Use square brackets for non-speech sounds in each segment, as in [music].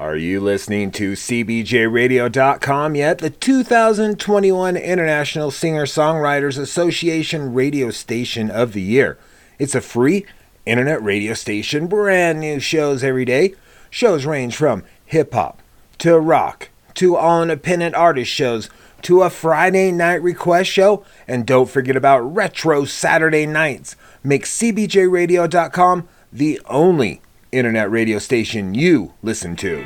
Are you listening to CBJRadio.com yet? The 2021 International Singer Songwriters Association Radio Station of the Year. It's a free internet radio station, brand new shows every day. Shows range from hip hop to rock to all independent artist shows to a Friday night request show. And don't forget about retro Saturday nights. Make CBJRadio.com the only internet radio station you listen to.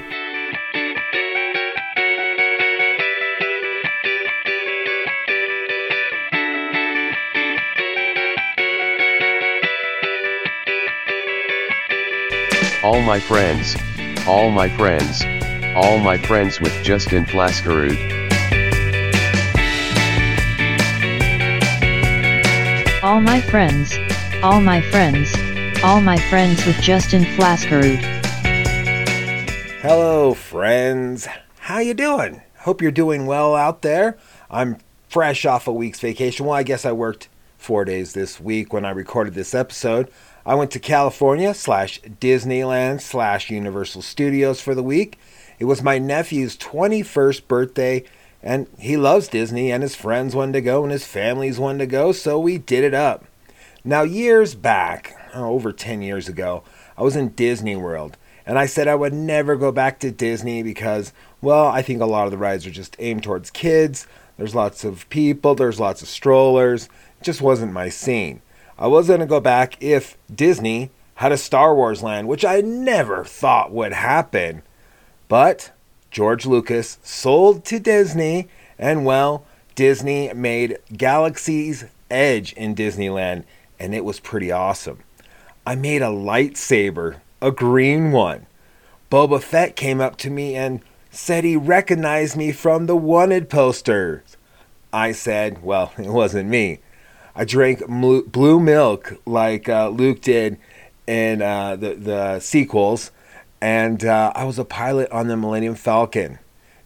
All my friends, all my friends, all my friends with Justin Flaskerud. All my friends, all my friends, all my friends with Justin Flaskerud. Hello, friends. How you doing? Hope you're doing well out there. I'm fresh off a week's vacation. Well, I guess I worked four days this week when I recorded this episode. I went to California slash Disneyland slash Universal Studios for the week. It was my nephew's 21st birthday, and he loves Disney, and his friends wanted to go, and his family's wanted to go, so we did it up. Now, years back, Uh, over 10 years ago, I was in Disney World. And I said I would never go back to Disney because, well, I think a lot of the rides are just aimed towards kids. There's lots of people, there's lots of strollers. It just wasn't my scene. I was going to go back if Disney had a Star Wars land, which I never thought would happen. But George Lucas sold to Disney, and well, Disney made Galaxy's Edge in Disneyland, and it was pretty awesome. I made a lightsaber, a green one. Boba Fett came up to me and said he recognized me from the wanted posters. I said, well, [laughs] it wasn't me. I drank blue milk like uh, Luke did in uh, the, the sequels, and uh, I was a pilot on the Millennium Falcon.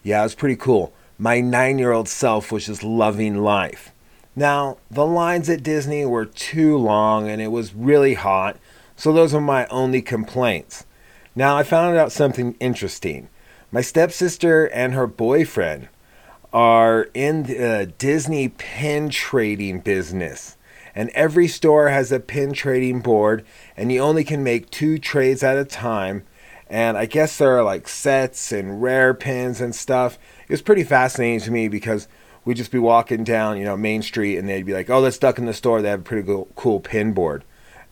Yeah, it was pretty cool. My nine year old self was just loving life. Now, the lines at Disney were too long and it was really hot, so those are my only complaints. Now, I found out something interesting. My stepsister and her boyfriend are in the Disney pin trading business. And every store has a pin trading board, and you only can make two trades at a time. And I guess there are like sets and rare pins and stuff. It was pretty fascinating to me because we'd just be walking down, you know, Main Street, and they'd be like, "Oh, that's stuck in the store. They have a pretty cool, cool pin board."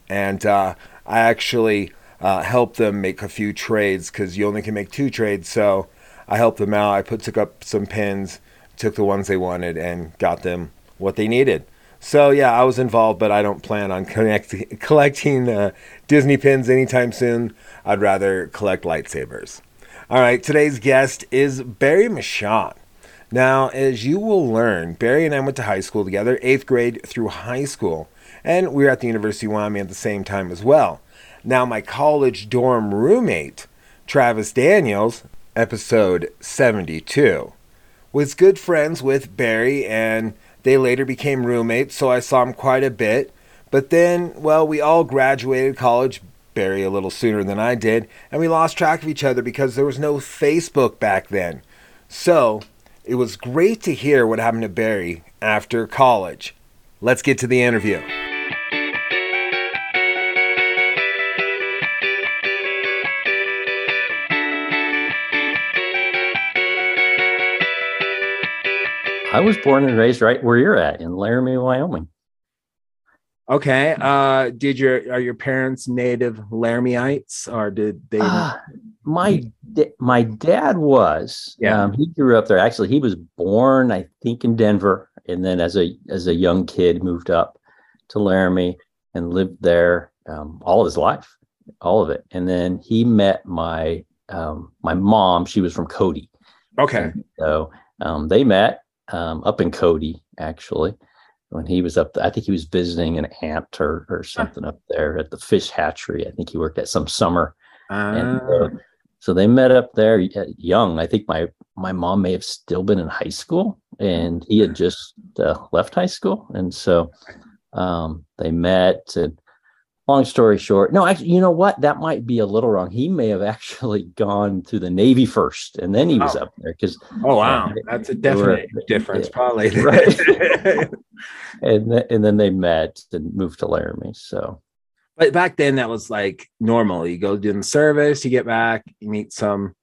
And uh, I actually uh, helped them make a few trades because you only can make two trades. So I helped them out. I put took up some pins, took the ones they wanted, and got them what they needed. So yeah, I was involved, but I don't plan on [laughs] connect- collecting uh, Disney pins anytime soon. I'd rather collect lightsabers. All right, today's guest is Barry Michon. Now, as you will learn, Barry and I went to high school together, eighth grade through high school and we were at the University of Wyoming at the same time as well. Now, my college dorm roommate, Travis Daniels, episode 72, was good friends with Barry, and they later became roommates, so I saw him quite a bit. But then, well, we all graduated college, Barry a little sooner than I did, and we lost track of each other because there was no Facebook back then. So, it was great to hear what happened to Barry after college. Let's get to the interview. I was born and raised right where you're at in Laramie, Wyoming. Okay. Uh, did your are your parents native Laramie'ites, or did they? Uh, my my dad was. Yeah. Um, he grew up there. Actually, he was born, I think, in Denver, and then as a as a young kid moved up to Laramie and lived there um, all of his life, all of it. And then he met my um, my mom. She was from Cody. Okay. And so um, they met um, up in Cody, actually, when he was up. There, I think he was visiting an aunt or, or something up there at the fish hatchery. I think he worked at some summer. And, uh, ah. so they met up there young. I think my my mom may have still been in high school, and he had just uh, left high school, and so um, they met and long story short, no, actually, you know what? That might be a little wrong. He may have actually [laughs] gone to the Navy first, and then he was Oh. up there because, Oh wow, that's a definite were- difference, yeah. probably. [laughs] Right. [laughs] and th- and then they met and moved to Laramie. So but back then, that was like normal. You go do the service, you get back, you meet some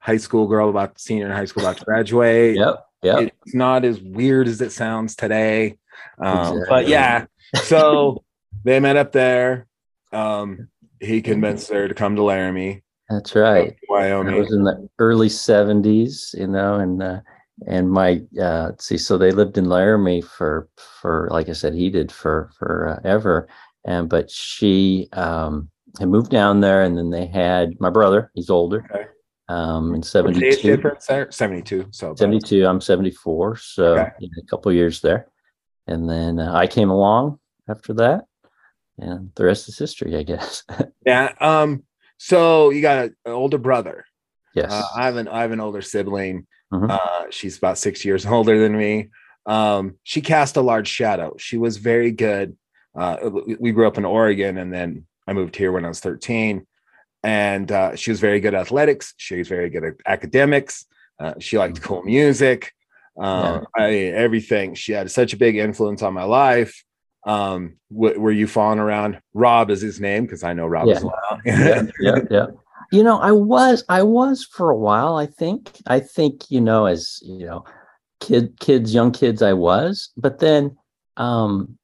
high school girl about senior in high school about to graduate. yep, yep. It's not as weird as it sounds today. Um, But yeah, so they met up there. Um, he convinced her to come to Laramie, That's right. That It was in the early seventies, you know, and uh, and my uh, let's see, so they lived in Laramie for for like I said, he did for for uh, ever, and but she um, had moved down there, and then they had my brother. He's older, Okay. um, in What's seventy the age two. difference there? 72. So 72 i'm 74 so Okay. a couple years there and then uh, i came along after that and the rest is history i guess [laughs] yeah. Um, so you got an older brother. yes Uh, I have an I have an older sibling. Mhm. Uh, she's about six years older than me. Um, she cast a large shadow. She was very good. Uh, we- grew up in Oregon, and then I moved here when I was 13. And uh, she was very good at athletics. She was very good at academics. Uh, she liked Mm-hmm. cool music. Uh, I everything. She had such a big influence on my life. Um, w- were you following around? Rob is his name because I know Rob as well. [laughs] yeah, yeah, yeah. You know, I was, I was for a while. I think, I think, you know, as you know, kid, kids, young kids, I was. But then, um,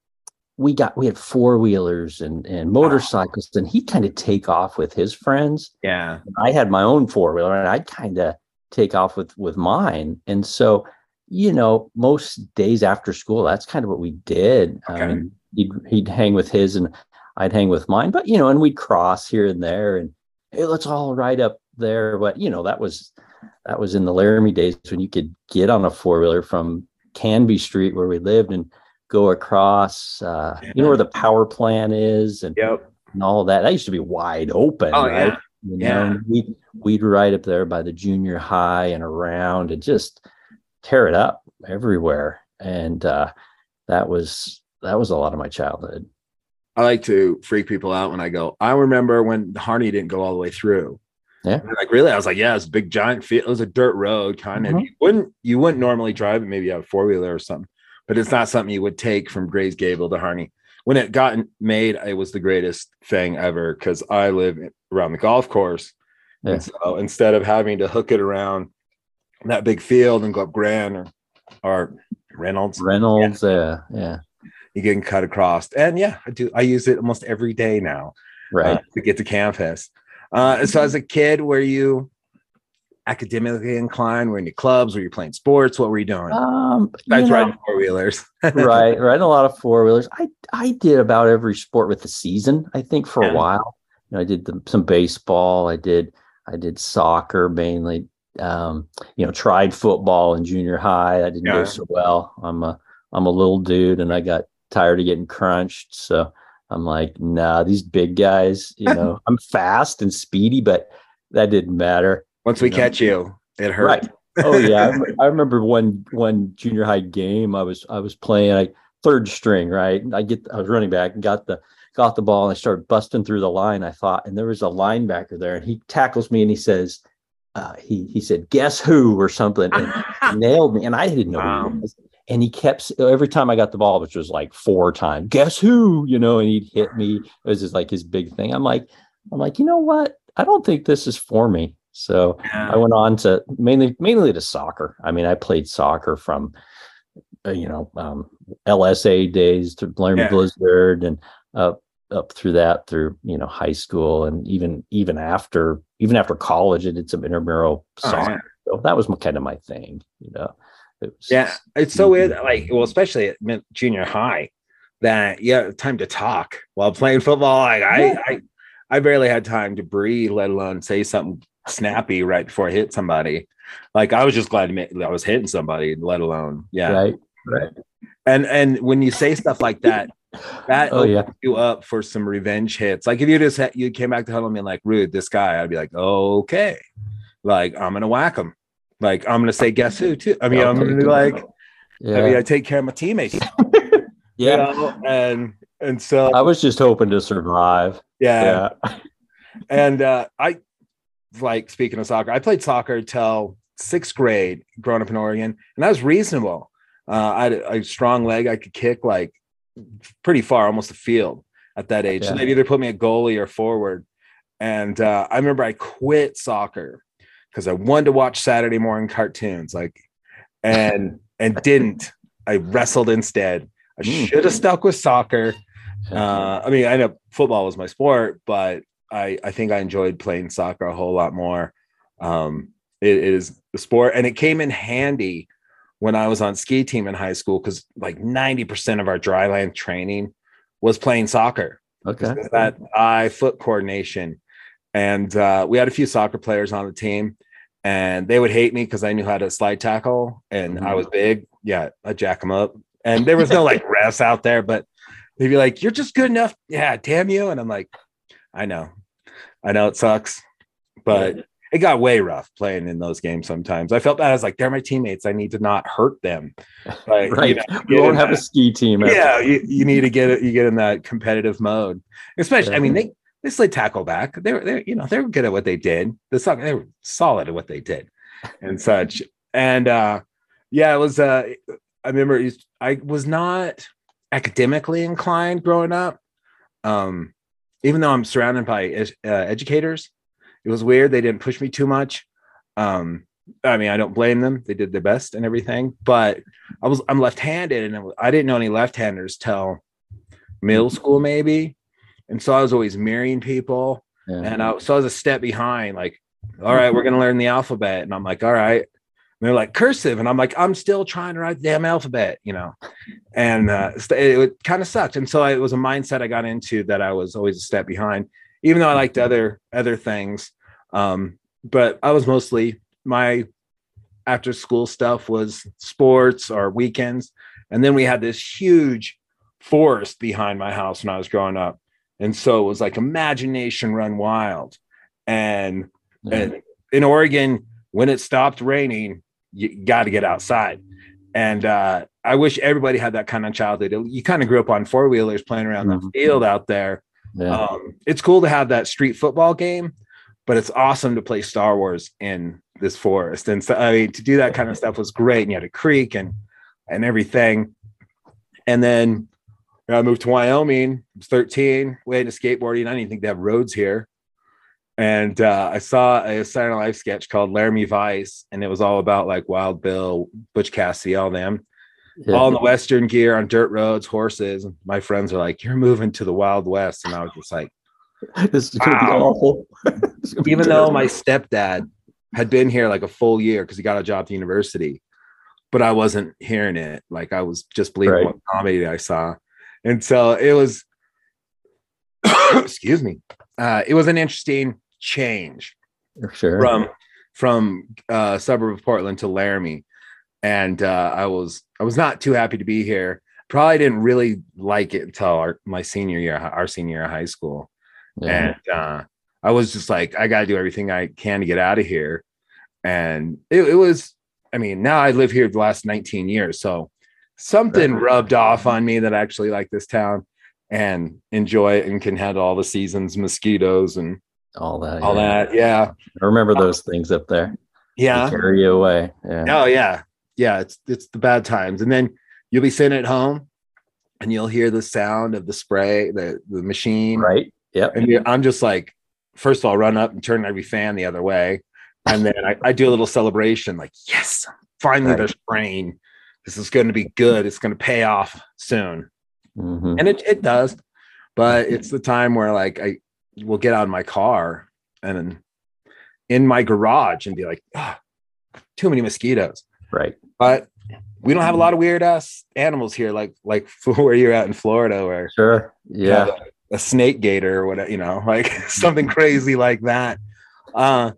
we got, we had four wheelers and and motorcycles, and he'd kind of take off with his friends. yeah. I had my own four wheeler, and I'd kind of take off with with mine. And so, you know, most days after school, that's kind of what we did. Okay. I mean, he'd he'd hang with his, and I'd hang with mine. But you know, and we'd cross here and there, and hey, let's all ride up there. But you know, that was that was in the Laramie days when you could get on a four wheeler from Canby Street where we lived and go across. Uh, You know where the power plant is, and Yep. and all that. That used to be wide open. Oh, right? yeah. You know, Yeah. we'd we'd ride up there by the junior high and around and just tear it up everywhere. And uh, that was that was a lot of my childhood. I like to freak people out when I go. I remember when the Harney didn't go all the way through. Yeah. Like really, I was like, yeah, it's a big giant field. It was a dirt road, kind of. Mhm. You wouldn't you wouldn't normally drive it. Maybe you have a four wheeler or something, but it's not something you would take from Grays Gable to Harney. When it got made, it was the greatest thing ever because I live around the golf course, Yeah. and so instead of having to hook it around that big field and go up Grand or or Reynolds, Reynolds, yeah, yeah, you can cut across. And yeah, I do. I use it almost every day now right. uh, to get to campus. Uh, so as a kid, were you academically inclined? Were you in clubs? Were you playing sports? What were you doing? um, you Besides know, riding four wheelers. [laughs] right, Riding A lot of four wheelers. I I did about every sport with the season. I think for Yeah. a while. You know, I did the, some baseball. I did I did soccer mainly. Um, you know, tried football in junior high. That didn't Yeah. go so well. I'm a I'm a little dude, and I got tired of getting crunched. So I'm like, nah, these big guys. You know, [laughs] I'm fast and speedy, but that didn't matter. Once we You know. catch you, it hurt. Right. Oh yeah, I, [laughs] I remember one one junior high game. I was I was playing like third string, right? I get I was running back and got the got the ball and I started busting through the line. I thought, and there was a linebacker there, and he tackles me and he says, uh, he he said, "Guess who?" or something, and [laughs] nailed me, and I didn't know Wow. who. And he kept every time I got the ball, which was like four times. Guess who? You know, and he'd hit me. It was just like his big thing. I'm like, I'm like, you know what? I don't think this is for me. So I went on to mainly mainly to soccer. I mean, I played soccer from uh, you know um, LSA days to Laramie Yeah. Blizzard and up up through that through you know high school and even even after even after college, I did some intramural Oh, soccer. So that was kind of my thing. You know, it was, Yeah, it's so weird. Like, mm-hmm. well, especially at junior high, that yeah time to talk while playing football. Like, I, Yeah. I, I barely had time to breathe, let alone say something snappy right before I hit somebody. Like, I was just glad to make, I was hitting somebody, let alone, yeah. right, right. And and when you say stuff like that, that Oh, yeah. you up for some revenge hits. Like, if you just had, you came back to huddle me like, rude, this guy, I'd be like, okay, like I'm gonna whack him. Like I'm gonna say, guess who? Too. I mean, I'm gonna be like. Yeah. I mean, I take care of my teammates. [laughs] you know, and and so I was just hoping to survive. yeah, Yeah. [laughs] and uh, I like speaking of soccer, I played soccer till sixth grade growing up in Oregon, and that was reasonable. Uh, I had a strong leg; I could kick like pretty far, almost a field at that age. So they'd either put me at goalie or forward. And uh, I remember I quit soccer because I wanted to watch Saturday morning cartoons, like, and and [laughs] didn't. I wrestled instead. I Mm. should have stuck with soccer. Uh, I mean, I know football was my sport, but I I think I enjoyed playing soccer a whole lot more. Um, it is a sport, and it came in handy when I was on ski team in high school because like ninety percent of our dryland training was playing soccer. okay. That eye foot coordination, and uh, we had a few soccer players on the team, and they would hate me because I knew how to slide tackle, and I Mhm. was big. Yeah, I jack them up, and there was no like [laughs] refs out there, but they'd be like, "You're just good enough." Yeah, damn you, and I'm like, I know, I know it sucks, but it got way rough playing in those games sometimes. I felt bad. I was like, they're my teammates. I need to not hurt them. [laughs] You right. know, we won't have a ski team. yeah, you, you need to get it. You get in that competitive mode, especially. I mean, they they slid tackle back. They were they you know they were good at what they did. The soccer they were solid at what they did, and such. And uh, yeah, it was. Uh, I remember was- I was not academically inclined growing up. Um, even though I'm surrounded by uh, educators, it was weird. They didn't push me too much. Um, I mean, I don't blame them. They did their best and everything, but I was I'm left-handed, and I didn't know any left-handers till middle school, maybe. And so I was always mirroring people, Yeah. and I so I was a step behind. Like, all right, we're gonna learn the alphabet, and I'm like, all right. And they're like cursive, and I'm like, I'm still trying to write the damn alphabet, you know. And uh, it, it kind of sucked. And so I, it was a mindset I got into that I was always a step behind, even though I liked other other things. Um, but I was mostly my after school stuff was sports or weekends. And then we had this huge forest behind my house when I was growing up. And so it was like imagination run wild. And, Yeah. and in Oregon, when it stopped raining, you got to get outside. And uh, I wish everybody had that kind of childhood. You kind of grew up on four wheelers playing around Mhm. the field out there. yeah. Um, it's cool to have that street football game, but it's awesome to play Star Wars in this forest. And so, I mean, to do that kind of stuff was great. And you had a creek and and everything. And then you know, I moved to Wyoming. I was 13, way into skateboarding. I didn't think they have roads here. And uh, I saw a Saturday Night Live sketch called Laramie Vice, and it was all about like Wild Bill, Butch Cassidy, all them yeah. all in the Western gear on dirt roads, horses. And my friends are like, "You're moving to the Wild West," and I was just like, [laughs] this is gonna be awful. [laughs] Gonna be even though my stepdad had been here like a full year because he got a job at the university, but I wasn't hearing it. Like I was just believing Right. what comedy I saw, and so it was. [coughs] excuse me. Uh, it was an interesting change sure. from from uh suburb of Portland to Laramie. And uh I was I was not too happy to be here. Probably didn't really like it until our my senior year, our senior year of high school. Yeah. And uh I was just like, I gotta do everything I can to get out of here. And it, it was, I mean, now I live here the last 19 years. So something rubbed off on me that I actually like this town and enjoy it and can handle all the seasons, mosquitoes and all that. all yeah. that. Yeah. I remember those things up there. They Yeah. carry you away. Yeah. Oh yeah, yeah. It's it's the bad times, and then you'll be sitting at home, and you'll hear the sound of the spray, the the machine, Right. Yep. and I'm just like, first of all, run up and turn every fan the other way, and then I, I do a little celebration, like yes, finally Right. they're spraying. This is going to be good. It's going to pay off soon, Mhm. and it it does. But it's the time where like I will get out of my car and in my garage and be like, ah, too many mosquitoes Right. but we don't have a lot of weird ass animals here, like like [laughs] where you're at in Florida, where Sure. Yeah. A snake gator or whatever, you know, [laughs] like something crazy like that. Uh,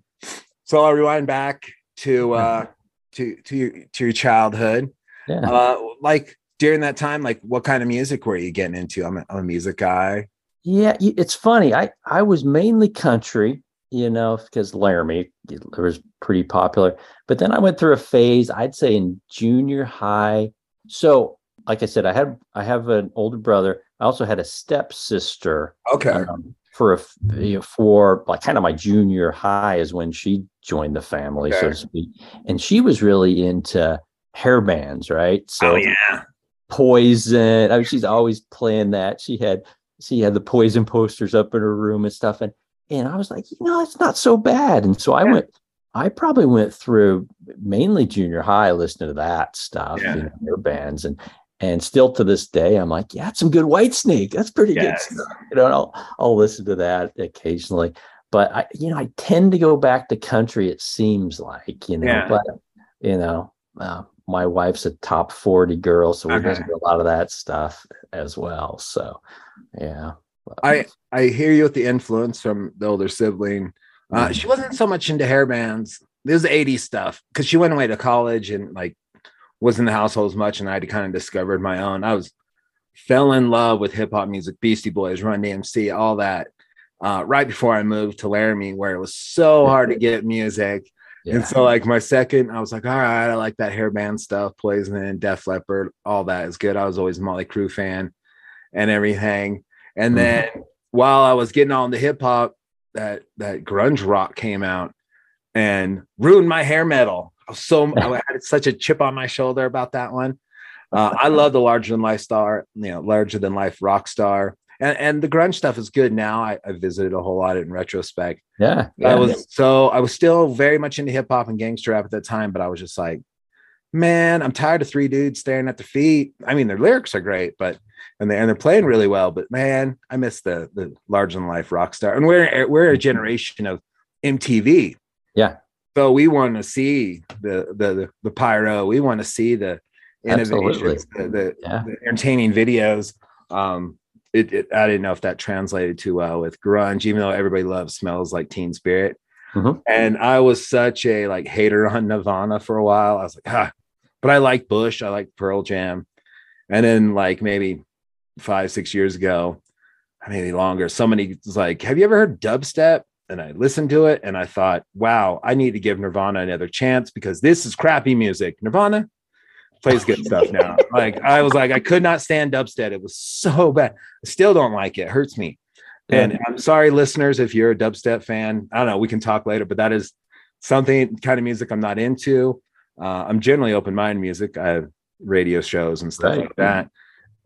so I'll rewind back to uh, to to your to your childhood. Yeah. Uh, like during that time, like what kind of music were you getting into? I'm a, I'm a music guy. Yeah, it's funny. I I was mainly country, you know, because Laramie it was pretty popular. But then I went through a phase, I'd say in junior high. So like I said, I had I have an older brother. I also had a stepsister. Okay. Um, for a you know, for like kind of my junior high is when she joined the family, so to speak, and she was really into hair bands, right? So oh yeah. Poison. I mean, she's always playing that. She had she had the Poison posters up in her room and stuff, and and I was like, you know, it's not so bad. And so I went. I probably went through mainly junior high listening to that stuff, Yeah. you know, their bands, and and still to this day, I'm like, yeah, it's some good Whitesnake. That's pretty Yes. good stuff. You know, I'll I'll listen to that occasionally. But I, you know, I tend to go back to country. It seems like, you know, Yeah. but you know, uh, my wife's a top 40 girl, so we Okay. listen to a lot of that stuff as well. So, yeah. But- I I hear you with the influence from the older sibling. Uh, Mhm. she wasn't so much into hair bands. This is the 80s stuff because she went away to college and like was in the household as much, and I had kind of discovered my own. I was fell in love with hip hop music, Beastie Boys, Run DMC, all that. Uh, right before I moved to Laramie, where it was so hard to get music. yeah. And so, like, my second, I was like, all right, I like that hair band stuff, Poison, Def Leppard, all that is good. I was always a Mötley Crüe fan and everything. And Mhm. then while I was getting on the hip hop, that that grunge rock came out and ruined my hair metal. So [laughs] I had such a chip on my shoulder about that one. Uh, I love the larger than life star, you know, larger than life rock star. And, and the grunge stuff is good now. I, I visited a whole lot in retrospect. yeah. I was so I was still very much into hip hop and gangster rap at that time, but I was just like, man, I'm tired of three dudes staring at their feet. I mean, their lyrics are great, but and they and they're playing really well, but man, I miss the the larger than life rock star. And we're we're a generation of MTV. Yeah. So we want to see the the the, pyro. We want to see the innovations, the, the, Yeah. the entertaining videos. Um, it, it I didn't know if that translated too well with grunge, even though everybody loves smells like Teen Spirit. Mhm. And I was such a like hater on Nirvana for a while. I was like, ah, but I like Bush, I like Pearl Jam. And then like maybe five, six years ago, maybe longer, somebody was like, Have you ever heard dubstep? And I listened to it and I thought, wow, I need to give Nirvana another chance because this is crappy music. Nirvana plays good stuff now. [laughs] Like I was like, I could not stand dubstep. It was so bad. I still don't like it. it hurts me. And I'm sorry, listeners, if you're a dubstep fan. I don't know. We can talk later, but that is something kind of music I'm not into. Uh, I'm generally open minded music. I have radio shows and stuff Right. like that.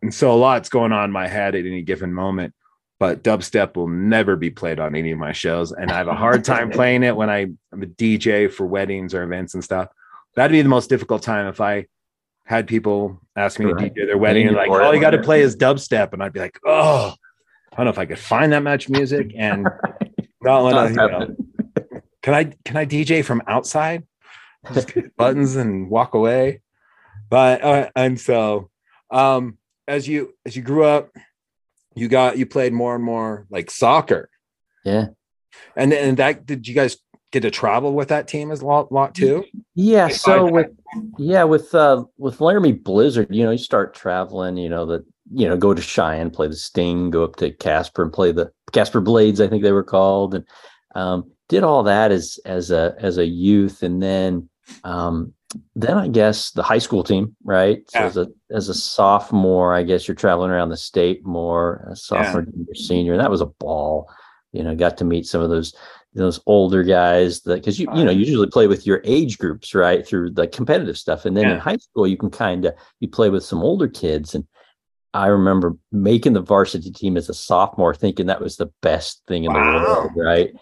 And so a lot's going on in my head at any given moment. But dubstep will never be played on any of my shows. And I have a hard time [laughs] playing it when I, I'm a DJ for weddings or events and stuff. That'd be the most difficult time if I had people ask me Right. to DJ their wedding and like, all you got to play is dubstep. And I'd be like, oh, I don't know if I could find that much music [laughs] and not let I, you know, [laughs] can I can I DJ from outside? Buttons and walk away. But uh, and so um as you as you grew up, you got you played more and more like soccer. Yeah. And and that did you guys get to travel with that team as a lot, lot too? Yeah. So I- with yeah with uh with Laramie Blizzard, you know, you start traveling. You know the you know go to Cheyenne, play the Sting, go up to Casper and play the Casper Blades, I think they were called, and um, did all that as as a as a youth, and then um, then I guess the high school team, right? So Yeah. as a as a sophomore, I guess you're traveling around the state more, a sophomore, junior, senior. And that was a ball. You know, got to meet some of those those older guys that because you you know you usually play with your age groups right through the competitive stuff and then in high school you can kind of you play with some older kids and i remember making the varsity team as a sophomore thinking that was the best thing in the world right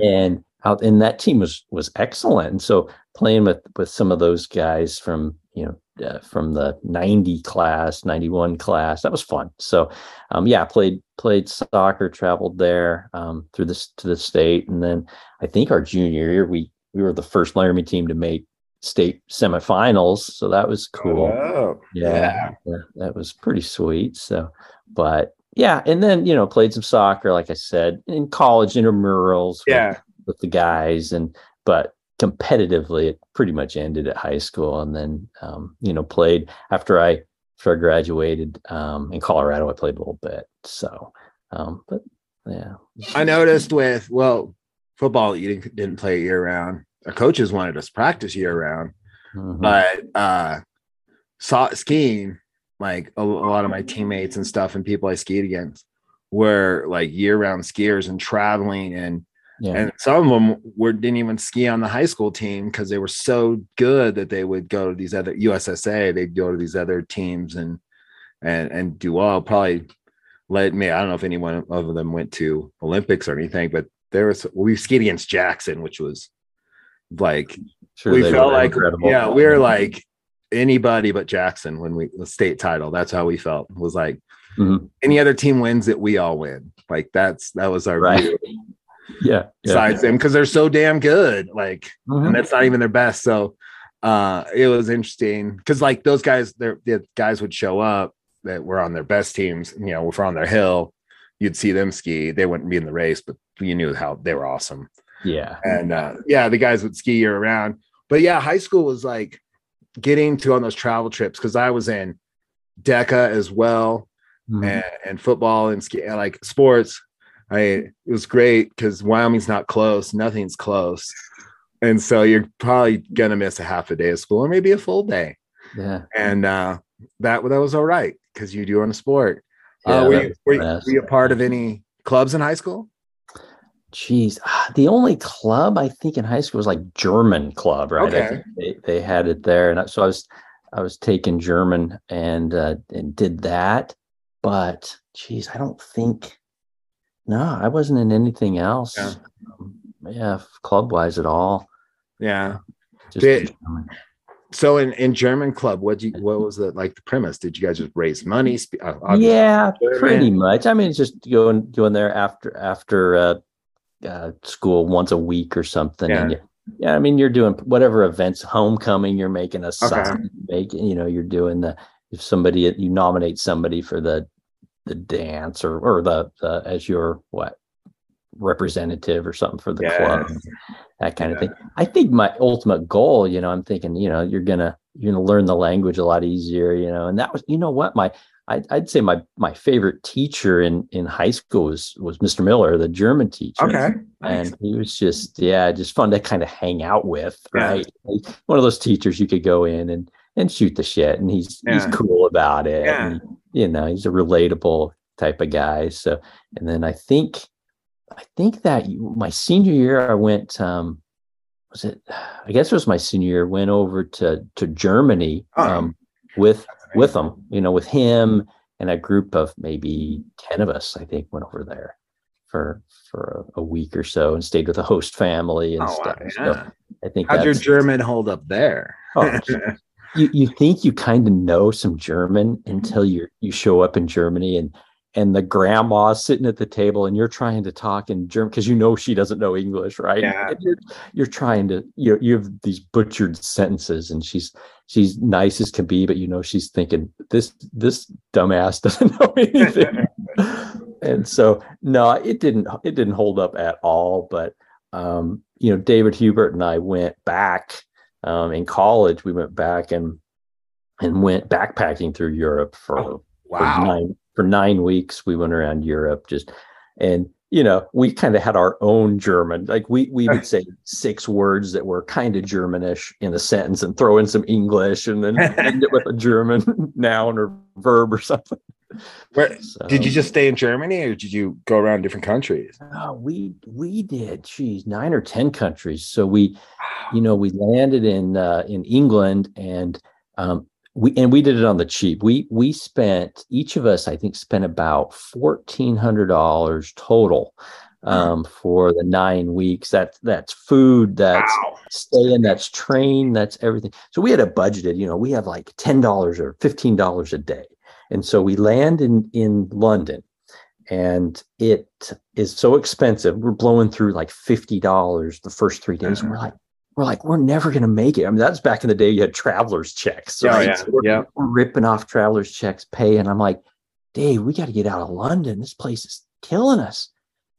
and out and that team was was excellent and so playing with with some of those guys from you know uh, from the 90 class 91 class. That was fun. So um yeah played played soccer traveled there um through this to the state. And then i think our junior year we we were the first laramie team to make state semifinals. So that was cool. oh, yeah, yeah, that was pretty sweet. So, but yeah, and then you know played some soccer, like I said, in college intramurals. with- Yeah. with the guys, and but competitively, it pretty much ended at high school, and then um, you know played after I after I graduated um, in Colorado. I played a little bit. So, um, but yeah, I noticed with well, football you didn't, didn't play year round. Our coaches wanted us to practice year round. Mhm. but uh saw skiing like a, a lot of my teammates and stuff and people I skied against were like year-round skiers and traveling and Yeah. and some of them were didn't even ski on the high school team because they were so good that they would go to these other USSA. They'd go to these other teams and and and do well. Probably led me. I don't know if anyone of them went to Olympics or anything, but there was we skied against Jackson, which was like sure we felt like incredible. yeah, we were like anybody but Jackson when we the state title. That's how we felt. It was like Mhm. any other team wins it, we all win. Like that's that was our Right. view yeah. yeah. besides them because they're so damn good. Like Mhm. and that's not even their best. So uh it was interesting because like those guys, their the guys would show up that were on their best teams, you know, if we're on their hill, you'd see them ski. They wouldn't be in the race, but you knew how they were awesome. yeah. And uh yeah, the guys would ski year round. But yeah, high school was like getting to on those travel trips because I was in DECA as well Mhm. and, and football and ski like sports. I it was great because Wyoming's not close, nothing's close. And so you're probably gonna miss a half a day of school or maybe a full day. yeah. And uh that that was all right because you do on a sport. Yeah, uh, were, you, were, you- were you a part of any clubs in high school? Jeez, ah, the only club I think in high school was like German club, right? Okay. they, they had it there, and I- so I was I was taking German and uh, and did that, but geez, I don't think. No, I wasn't in anything else. Yeah. Um, yeah, club wise at all. Yeah. Just Did- So in in German club, what you what was the like the premise? Did you guys just raise money? Uh, yeah, pretty much. I mean, it's just going going there after after uh, uh, school once a week or something. And Yeah. you, yeah, I mean, you're doing whatever events, homecoming. You're making a sign, making you know, you're doing the if somebody you nominate somebody for the the dance or or the, the as your what representative or something for the club that kind of thing. I think my ultimate goal you know i'm thinking you know you're gonna you're gonna learn the language a lot easier you know and that was you know what my I'd, I'd say my my favorite teacher in in high school was was mr miller the german teacher. Okay. and he was just yeah just fun to kind of hang out with Yeah. right? Like, one of those teachers you could go in and and shoot the shit and he's he's cool about it Yeah. and, you know he's a relatable type of guy so and then i think i think that my senior year i went um was it [sighs] i guess it was my senior year went over to to germany Oh. um with with him you know with him and a group of maybe 10 of us i think went over there for for a, a week or so and stayed with a host family and Oh, stuff so i think How'd your German hold up there? Oh, [laughs] you, you think you kind of know some German Mm-hmm. until you you show up in Germany and and the grandma's sitting at the table and you're trying to talk in German because you know she doesn't know English, right? Yeah. You're, you're trying to you you have these butchered sentences and she's she's nice as can be, but you know she's thinking this this dumbass [laughs] doesn't know anything. [laughs] and so no, it didn't it didn't hold up at all. But um, you know, David Hubert and I went back um, in college. We went back and and went backpacking through Europe for, Oh, for nine for nine weeks. We went around Europe just and you know we kind of had our own German. Like we we would [laughs] say six words that were kind of Germanish in a sentence and throw in some English and then end it with a German [laughs] noun or verb or something. Where, did you just stay in Germany or did you go around different countries? Oh, we we did, geez, nine or ten countries. So we, you know, we landed in uh, in England, and um, we and we did it on the cheap. We we spent each of us, I think, spent about fourteen hundred dollars total um, for the nine weeks. That's that's food, that's Wow. staying, that's train, that's everything. So we had a budgeted, you know, we have like ten dollars or fifteen dollars a day, and so we land in in London and it is so expensive. We're blowing through like fifty dollars the first three days. and We're like, we're like, we're never gonna make it. I mean, that's back in the day. You had travelers checks, Oh, yeah, So we're, yeah. we're ripping off travelers checks, pay, and I'm like, Dave, we got to get out of London. This place is killing us.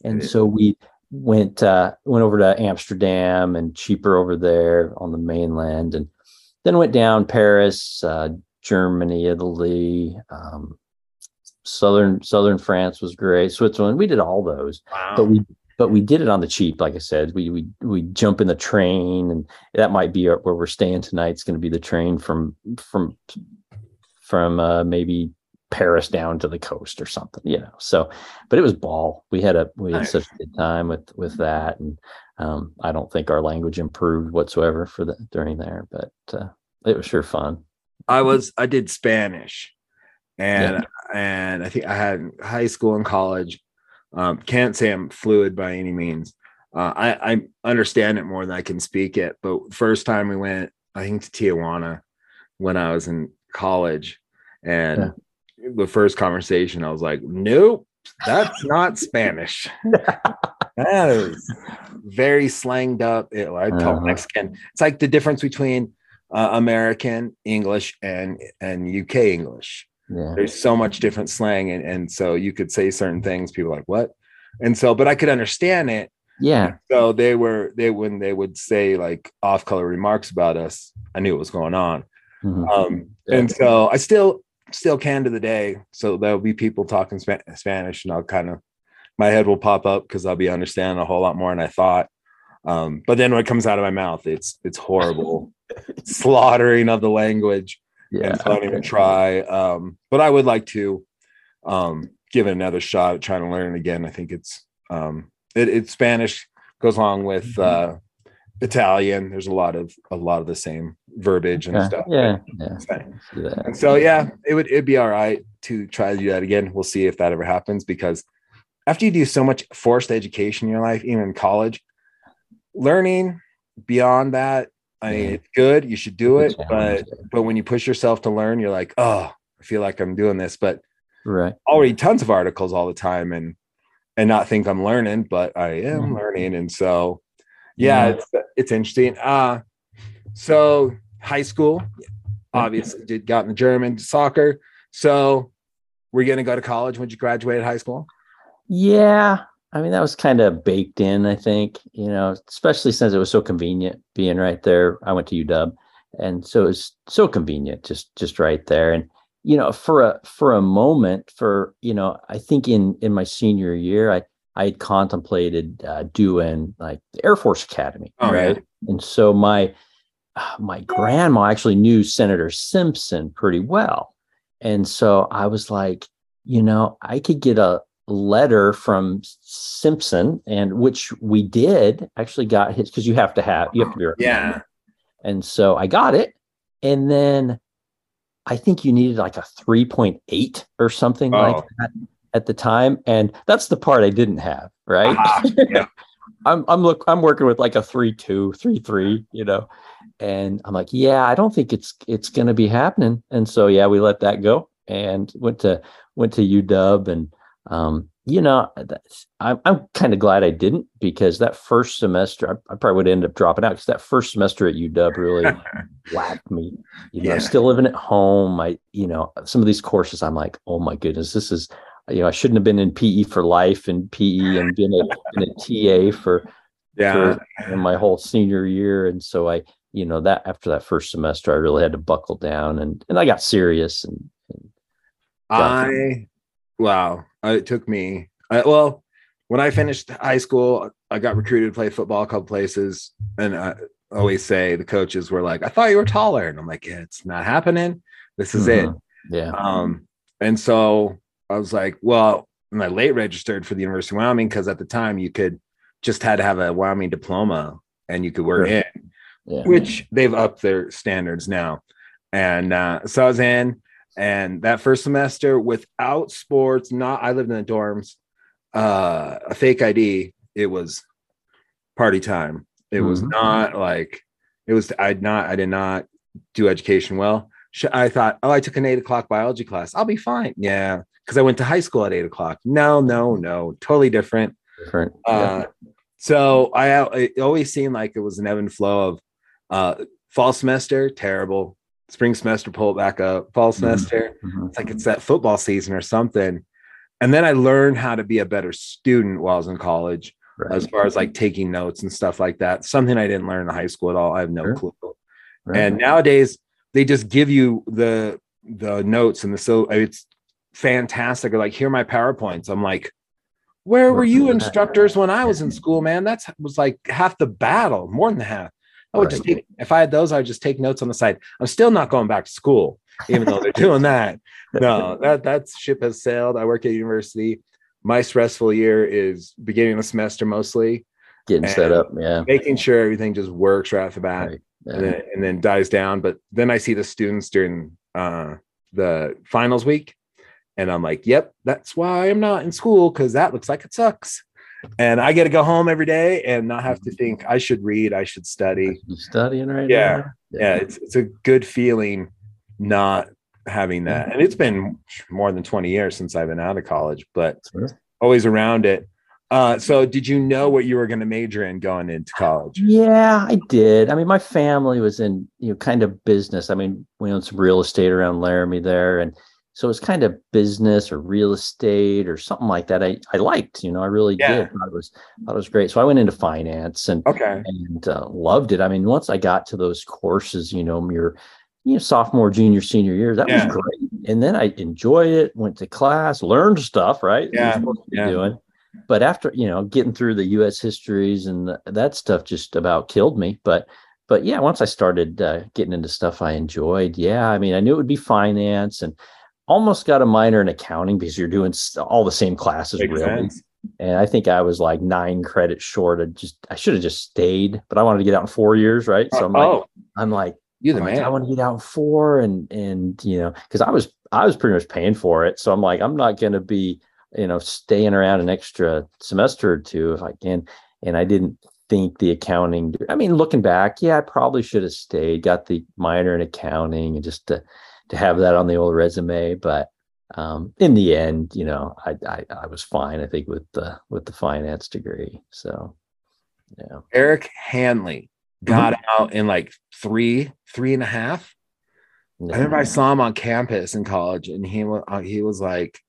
And so we went uh, went over to Amsterdam and cheaper over there on the mainland, and then went down Paris, uh, Germany, Italy. Um, southern southern France was great. Switzerland, we did all those, Wow. but we but we did it on the cheap. Like I said, we we we jump in the train, and that might be where we're staying tonight. It's going to be the train from from from uh, maybe Paris down to the coast or something, you know. So, but it was ball. We had a we had Nice. such a good time with with that, and um, I don't think our language improved whatsoever for the during there, but uh, it was sure fun. I was I did Spanish, and and I think I had high school and college. Um, can't say I'm fluid by any means. Uh, I I understand it more than I can speak it. But first time we went, I think to Tijuana when I was in college, and the first conversation I was like, nope, that's not Spanish. [laughs] that is very slanged up. It, I talk Uh-huh. Mexican. It's like the difference between uh, American English and and UK English. Yeah, There's so much different slang, and, and so you could say certain things. People are like what, and so but I could understand it. yeah, So they were they when they would say like off color remarks about us, I knew what was going on. mhm. Um, Yeah. and so I still still can to the day. So there'll be people talking Spa- Spanish, and I'll kind of my head will pop up because I'll be understanding a whole lot more than I thought. Um, but then when it comes out of my mouth, it's it's horrible [laughs] slaughtering of the language. yeah. And don't even try. Um, but I would like to um, give it another shot at trying to learn it again. I think it's um, it, it's Spanish goes along with uh, Italian. There's a lot of a lot of the same verbiage and stuff. Yeah, yeah. Same. see that. And so yeah, it would it'd be all right to try to do that again. We'll see if that ever happens because after you do so much forced education in your life, even in college, learning beyond that, I mean, it's good. You should do it, but but when you push yourself to learn, you're like, oh, I feel like I'm doing this, but right. I'll read tons of articles all the time and and not think I'm learning, but I am Mhm. learning. And so yeah, Yeah. it's it's interesting. Uh so high school, obviously did got in the German soccer. So we're gonna go to college when you graduated high school. Yeah. I mean, that was kind of baked in, I think, you know, especially since it was so convenient being right there. I went to UW. And so it was so convenient, just just right there. And you know, for a for a moment, for you know, I think in in my senior year, I I had contemplated uh, doing like the Air Force Academy, Oh, yeah. right? And so my uh, my grandma actually knew Senator Simpson pretty well, and so I was like, you know, I could get a letter from Simpson, and which we did actually got his because you have to have you have to be Yeah. And so I got it, and then I think you needed like a three point eight or something Oh. like that at the time, and that's the part I didn't have. Right? Aha, yeah. [laughs] I'm I'm look I'm working with like a three two three three, you know, and I'm like, yeah, I don't think it's it's gonna be happening. And so yeah, we let that go and went to went to UW and um, you know, that's, I'm I'm kind of glad I didn't because that first semester I, I probably would end up dropping out because that first semester at UW really [laughs] whacked me. You know, Yeah. still living at home. I, you know, some of these courses, I'm like, oh my goodness, this is, you know, I shouldn't have been in PE for life and PE and been a, [laughs] been a TA for, Yeah. for my whole senior year. And so I, you know, that after that first semester, I really had to buckle down and and I got serious and, and I wow, Uh, it took me. I, well, when I finished high school, I got recruited to play football a couple places, and I always say the coaches were like, "I thought you were taller," and I'm like, "Yeah, it's not happening. This is it." Mhm. yeah, Um, and so I was like, "Well," and I late registered for the University of Wyoming because at the time you could just had to have a Wyoming diploma and you could work in yeah. which they've upped their standards now. And uh, so I was in, and that first semester without sports, not I lived in the dorms, uh, a fake ID. It was party time. It was Mhm. not like it was. I'd not. I did not do education well. I thought, oh, I took an eight o'clock biology class. I'll be fine. Yeah, because I went to high school at eight o'clock. No, no, no, totally different. different. yeah. Uh, so I it always seemed like it was an ebb and flow of uh, fall semester, terrible. Spring semester, pull it back up. Fall semester, Mhm. it's like it's that football season or something. And then I learned how to be a better student while I was in college, Right. as far as like taking notes and stuff like that. Something I didn't learn in high school at all. I have no Sure. clue. Right. And nowadays they just give you the the notes and the so it's fantastic. Or like here are my PowerPoints. I'm like, where were you [laughs] instructors when I was in [laughs] school, man? That's was like half the battle, more than half. I would just take if I had those, I would just take notes on the side. I'm still not going back to school, even though they're [laughs] doing that. No, that that ship has sailed. I work at university. My stressful year is beginning of the semester mostly, Getting set up. Yeah. making sure everything just works right off the bat. Right. and, then, and then dies down. But then I see the students during uh, the finals week, and I'm like, "Yep, that's why I'm not in school because that looks like it sucks." And I get to go home every day and not have to think I should read, I should study. You studying right Yeah. now? Yeah, it's it's a good feeling not having that. And it's been more than 20 years since I've been out of college, but Sure. always around it. Uh, so did you know what you were going to major in going into college? Yeah, I did. I mean, my family was in, you know, kind of business. I mean, we owned some real estate around Laramie there. And so it was kind of business or real estate or something like that. I, I liked, you know, I really Yeah. did. Thought it was, thought it was great. So I went into finance and, Okay. and uh, loved it. I mean, once I got to those courses, you know, your, you know, sophomore, junior, senior year, that Yeah. was great. And then I enjoyed it, went to class, learned stuff, right? Yeah, yeah. Doing. But after, you know, getting through the US histories and th- that stuff just about killed me. But, but yeah, once I started uh, getting into stuff I enjoyed, yeah, I mean, I knew it would be finance and almost got a minor in accounting because you're doing all the same classes Makes really. sense. And I think I was like nine credits short. I just I should have just stayed, but I wanted to get out in four years, right? So I'm like, oh, I'm like, you the I'm like, man. I want to get out in four, and and you know, because I was I was pretty much paying for it. So I'm like, I'm not going to be you know staying around an extra semester or two if I can. And I didn't think the accounting. I mean, looking back, yeah, I probably should have stayed, got the minor in accounting, and just to to have that on the old resume, but um, in the end, you know, I, I I was fine. I think with the with the finance degree. So, yeah, Eric Hanley Mm-hmm. got out in like three, three and a half. I remember I saw him on campus in college, and he was uh, he was like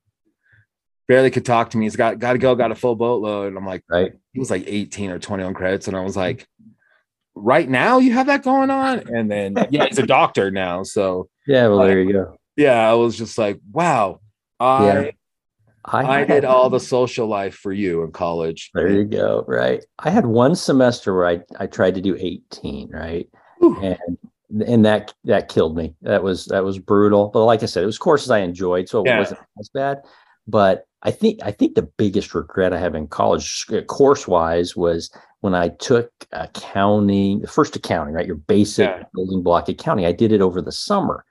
barely could talk to me. He's got got to go, got a full boatload. And I'm like, right. he was like 18 or 21 credits, and I was like, right now you have that going on, [laughs] and then yeah, he's a doctor now, so Yeah. Well, there you go. yeah, I was just like, wow, I Yeah. I had- did all the social life for you in college. There you go. Right. I had one semester where I, I tried to do 18, right? Whew. And and that that killed me. That was that was brutal. But like I said, it was courses I enjoyed, so it Yeah. wasn't as bad. But I think I think the biggest regret I have in college uh, course wise was when I took accounting, the first accounting, right? Your basic Yeah. building block accounting. I did it over the summer.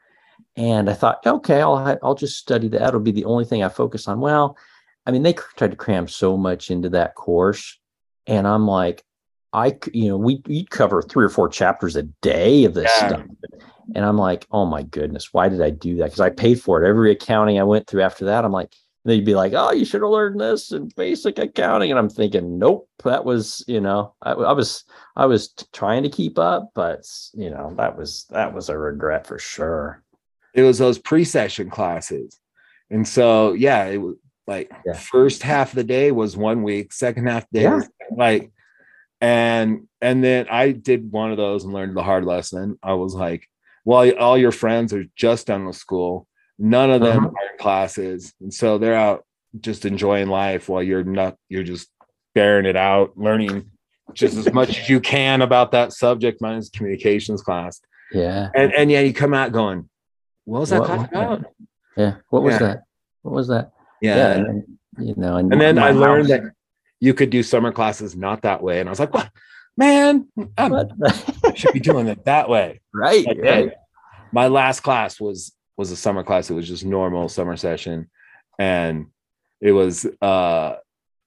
And I thought, okay, I'll I'll just study that. It'll be the only thing I focus on. Well, I mean, they tried to cram so much into that course, and I'm like, I you know, we we cover three or four chapters a day of this Yeah. stuff, and I'm like, oh my goodness, why did I do that? Because I paid for it. Every accounting I went through after that, I'm like, they'd be like, oh, you should have learned this in basic accounting, and I'm thinking, nope, that was, you know, I, I was I was t- trying to keep up, but you know, that was that was a regret for sure. it was those pre-session classes and so yeah it was like Yeah. first half of the day was one week second half day Yeah. like and and then i did one of those and learned the hard lesson i was like well all your friends are just done with school none of them Uh-huh. are in classes and so they're out just enjoying life while you're not you're just bearing it out learning just as much as you can about that subject minus communications class Yeah, and and yeah you come out going what was that What class about yeah. What was Yeah. that? What was that? yeah, and then, you know, and, and then i learned that you could do summer classes not that way and i was like what man i [laughs] should be doing it that way [laughs] right, right. my last class was was a summer class. It was just normal summer session. And it was uh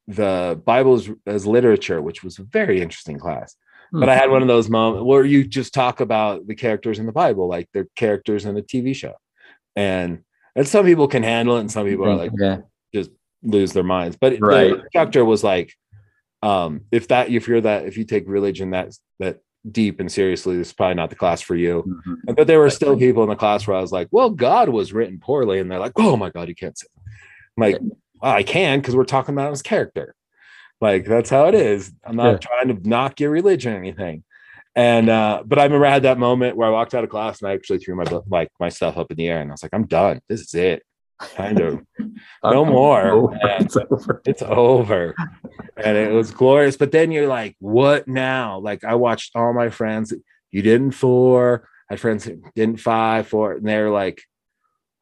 the bible as, as literature which was a very interesting class. But i had one of those moments where you just talk about the characters in the bible like they're characters in a tv show. And and some people can handle it and some people are like yeah, just lose their minds. But Right. the instructor was like, um, if that if you're that if you take religion that that deep and seriously, this is probably not the class for you. Mhm. But there were still people in the class where I was like, well, God was written poorly, and they're like, oh my God, you can't say. I'm like, well, I can because we're talking about his character. Like that's how it is. I'm not Yeah. trying to knock your religion or anything. And uh, but I remember I had that moment where I walked out of class and I actually threw my book- like my stuff up in the air and I was like, I'm done. This is it. Kind of [laughs] no more. over. [laughs] It's over. it's over and it was glorious but then you're like what now like i watched all my friends you didn't four. I had friends who didn't five, four, and they're like,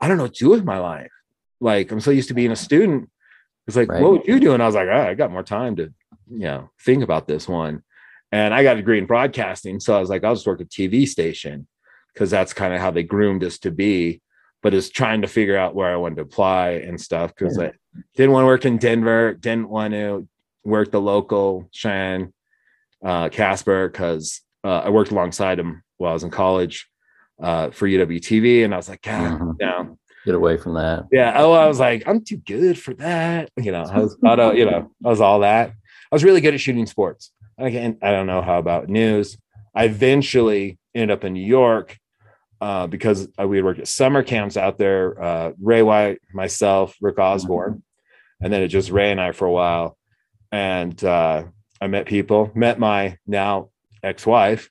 I don't know what to do with my life. Like I'm so used to being a student. It's like, Right. what would you do? And I was like, "Ah, I got more time to, you know, think about this one. And I got a degree in broadcasting, so I was like, I'll just work a TV station because that's kind of how they groomed us to be. But it's trying to figure out where I wanted to apply and stuff because Yeah. I didn't want to work in Denver, didn't want to work the local Shan uh, Casper because uh, I worked alongside him while I was in college uh, for UWTV, and I was like, God, Mhm. no, Get away from that. yeah. Oh, I was like, I'm too good for that. You know, I was, I don't, you know, I was all that. I was really good at shooting sports. Again, I don't know how about news. I eventually ended up in New York uh, because we had worked at summer camps out there. Uh, Ray White, myself, Rick Osborne, and then it just Ray and I for a while. And uh, I met people, met my now ex-wife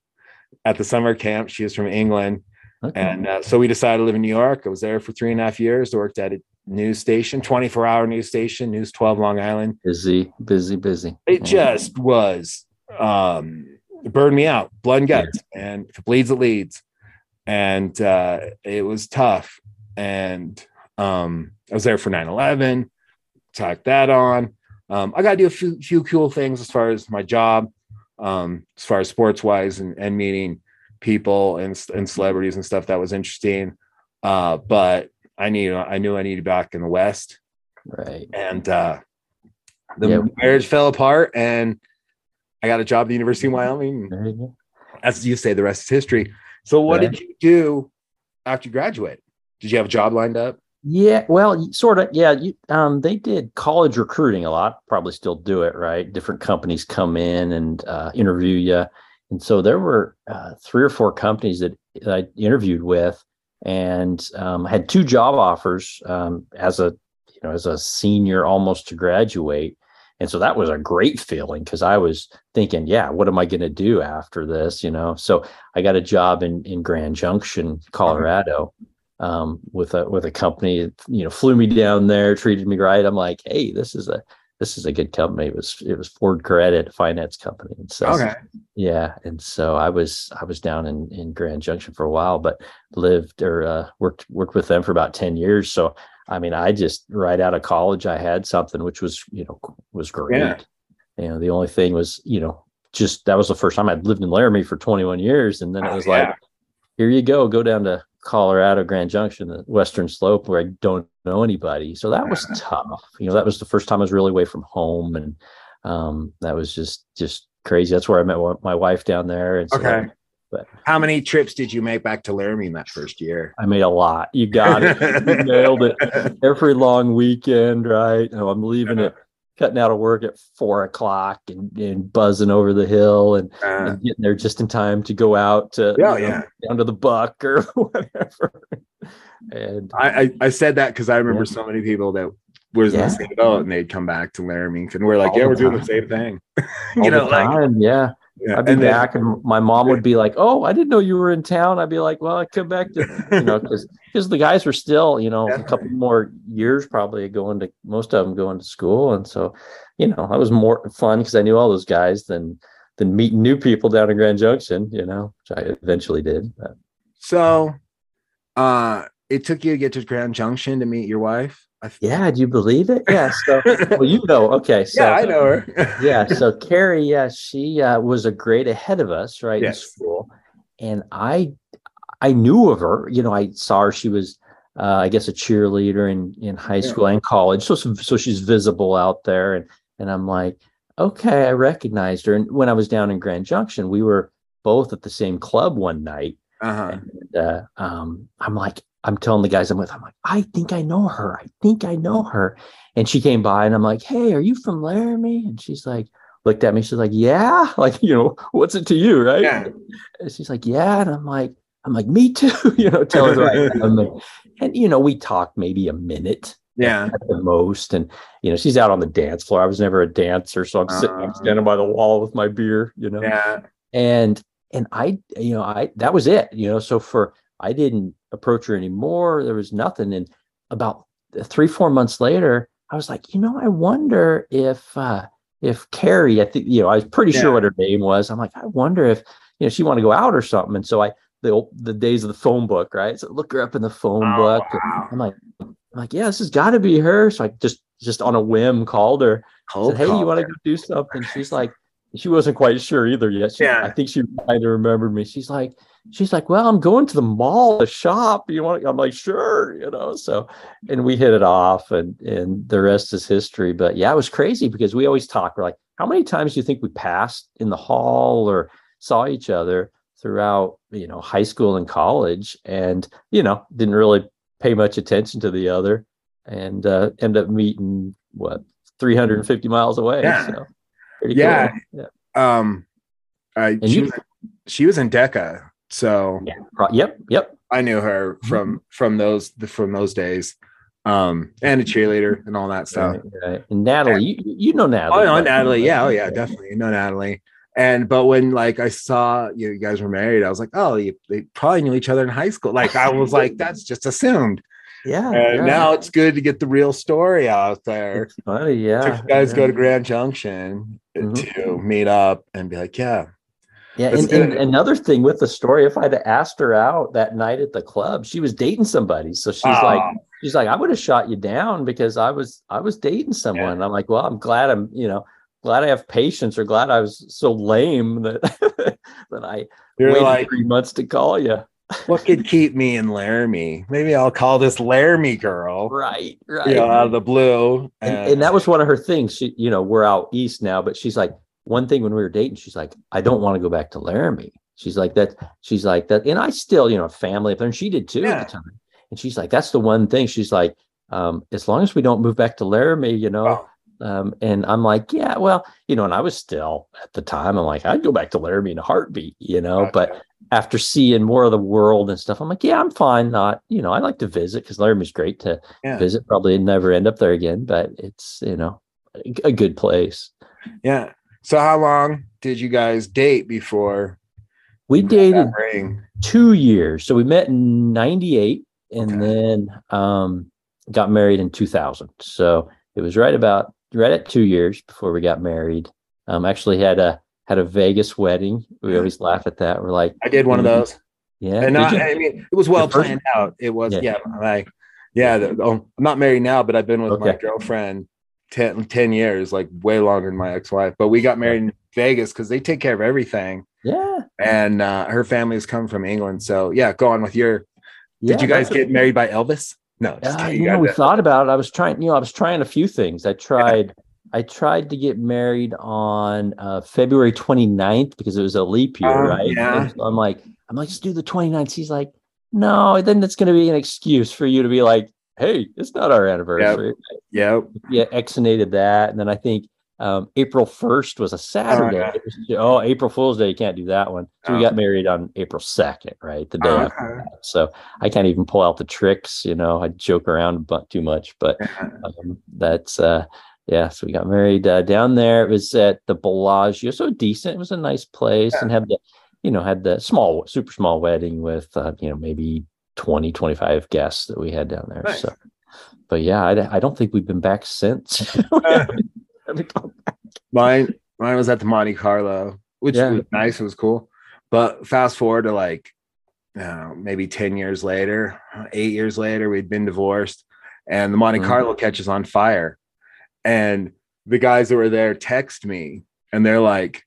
at the summer camp. She is from England. Okay. And uh, so we decided to live in New York. I was there for three and a half years. I Worked at a news station, 24 hour news station, News 12 Long Island. busy, busy, busy. It just was, um, it burned me out, blood and guts. And if it bleeds, it leads. And uh, it was tough. And um, I was there for 9 11, tacked that on. Um, I got to do a few, few cool things as far as my job, um, as far as sports wise and, and meeting people and, and celebrities and stuff that was interesting. Uh, but I need, I knew I needed back in the West right. and uh, the Yeah. marriage fell apart and I got a job at the University of Wyoming. There you go. As you say, the rest is history. So what did you do after you graduated? Did you have a job lined up? Yeah, well, sort of. Yeah, you, um, they did college recruiting a lot. Probably still do it, right? Different companies come in and uh, interview you, and so there were uh, three or four companies that, that I interviewed with, and um, had two job offers um, as a you know as a senior, almost to graduate, and so that was a great feeling because I was thinking, yeah, what am I going to do after this? You know, so I got a job in in Grand Junction, Colorado um, with a with a company that, you know flew me down there treated me right. I'm like hey this is a this is a good company. It was it was ford credit finance company. And so yeah and so i was i was down in in grand junction for a while but lived or uh, worked worked with them for about 10 years. So i mean i just right out of college i had something which was you know was great. Yeah. you know the only thing was you know just that was the first time i'd lived in laramie for 21 years. And then it Oh, was yeah. like here you go go down to colorado grand junction the western slope where i don't know anybody. So that was tough. You know that was the first time i was really away from home. And um that was just just crazy. That's where i met my wife down there. And so Okay. But- How many trips did you make back to Laramie in that first year? i made a lot you got it you [laughs] nailed it every long weekend right oh, i'm leaving it cutting out of work at four o'clock and, and buzzing over the hill and Uh, and getting there just in time to go out to Yeah, you know, yeah. down to the buck or [laughs] whatever. And I, I I said that because I remember Yeah. so many people that was in Yeah. the same boat and they'd come back to Laramie and we're like, All yeah, we're doing the same thing. [laughs] all you know, like time, yeah, yeah. I'd be and then- back, and my mom would be like, "Oh, I didn't know you were in town." I'd be like, "Well, I come back to you know [laughs] because because the guys were still you know a couple more years probably going to most of them going to school, and so you know that was more fun because I knew all those guys than than meeting new people down in Grand Junction, you know, which I eventually did. But So, uh, it took you to get to Grand Junction to meet your wife. Yeah, do you believe it? Yeah. So [laughs] well, you know, okay, so yeah, I know her. [laughs] yeah so carrie yeah she uh, was a grade ahead of us right in school and i i knew of her you know i saw her she was uh, i guess a cheerleader in in high Yeah. school and college so so she's visible out there and and i'm like okay i recognized her and when i was down in grand junction we were both at the same club one night Uh-huh. and uh, um, I'm like, I'm telling the guys I'm with, I'm like, I think I know her. I think I know her. And she came by and I'm like, Hey, are you from Laramie? And she's like, looked at me. She's like, Yeah. [laughs] Like, you know, what's it to you? Right. Yeah. And she's like, Yeah. And I'm like, I'm like, me too, [laughs] you know, tell her [laughs] am. And, you know, we talked maybe a minute Yeah. at the most. And, you know, she's out on the dance floor. I was never a dancer. So I'm sitting, I'm Uh. standing by the wall with my beer, you know Yeah. and and i you know i that was it you know so for i didn't approach her anymore there was nothing and about three four months later i was like you know i wonder if uh if carrie i think you know i was pretty Yeah. sure what her name was i'm like i wonder if you know, she wanted to go out or something. And so I, the old- the days of the phone book, right? So look her up in the phone Oh, book. wow. I'm like, I'm like, yeah, this has got to be her. So I just just on a whim called her. Cold said, hey, you want to go do something? She's like, she wasn't quite sure either yet. She, Yeah. I think she might have remembered me. She's like, she's like, well, I'm going to the mall to shop. You want? I'm like, sure, you know. So, and we hit it off, and and the rest is history. But yeah, it was crazy because we always talk. We're like, how many times do you think we passed in the hall or saw each other throughout, you know, high school and college, and you know, didn't really pay much attention to the other, and uh, end up meeting what 350 miles away. Yeah. So, pretty Yeah. cool. Yeah. Um, I, she, you- was, she was in DECA, so Yeah. Pro- Yep. Yep. I knew her Mm-hmm. from from those from those days, um, and a cheerleader and all that stuff. Right, right. And Natalie, you, you know Natalie. Oh, no. Natalie. Yeah, oh yeah, definitely. No, Natalie. And but when like I saw you, you guys were married, I was like, oh, you, they probably knew each other in high school. Like I was like, [laughs] that's just assumed. Yeah. And yeah. now it's good to get the real story out there. It's funny. Yeah. So you guys yeah. go to Grand Junction Mhm. to meet up and be like, yeah, Yeah, and, and another thing with the story, if I'd asked her out that night at the club, she was dating somebody. So she's like, Ah. she's like, I would have shot you down because I was I was dating someone. And I'm like, well, I'm glad I'm, you know, glad I have patience or glad I was so lame that [laughs] that I you're waited like, three months to call you. what could [laughs] keep me in Laramie? Maybe I'll call this Laramie girl, Right, right. you know, out of the blue. and, and that was one of her things. She, you know, we're out east now, but she's like, one thing when we were dating, she's like, I don't want to go back to Laramie. She's like that. She's like that, and I still, you know, family up there, and she did too Yeah. at the time. And she's like, that's the one thing. She's like, um, as long as we don't move back to Laramie, you know. Um, and I'm like, yeah, well, you know, and I was still at the time, I'm like, I'd go back to Laramie in a heartbeat, you know. But after seeing more of the world and stuff, I'm like, yeah, I'm fine. Not, you know, I like to visit because Laramie's great to Yeah. visit. Probably never end up there again, but it's you know a, a good place. yeah. So how long did you guys date before We dated ring? two years, so we met in '98, and Okay. then um, got married in 2000. So it was right about right at two years before we got married. Um, actually had a had a Vegas wedding. We always laugh at that. We're like, I did one of Mhm. those. yeah, and not. I mean, it was well planned out. It was, Yeah. yeah, like, yeah. The, oh, I'm not married now, but I've been with my girlfriend 10, 10 years, like way longer than my ex-wife. But we got married in Vegas because they take care of everything, yeah, and uh, her family's come from England. So yeah, go on with your. yeah. did you guys get married by Elvis? No, just Uh, you know, we thought about it. I was trying, you know, I was trying a few things. I tried, I tried to get married on uh, February 29th because it was a leap year, Oh, right? yeah. So I'm like, I'm like, let's do the 29th. He's like, no, then it's going to be an excuse for you to be like, hey, it's not our anniversary. Yep. Yeah, exonated that. And then I think um, April 1st was a Saturday. yeah. Was- oh, April Fool's Day, you can't do that one. So we Oh. got married on April 2nd, right? The day Oh, after okay. that. So I can't even pull out the tricks, you know, I joke around but too much, but [laughs] um, that's uh yeah so we got married uh, down there it was at the bellagio so decent it was a nice place and had the you know had the small super small wedding with uh, you know maybe 20 25 guests that we had down there Nice. so but yeah I, I don't think we've been back since [laughs] We haven't- haven't gone back. Mine, mine was at the Monte Carlo, which Yeah. was nice. It was cool. But fast forward to like, I know, maybe 10 years later, eight years later, we'd been divorced and the Monte Mhm. Carlo catches on fire. And the guys that were there text me and they're like,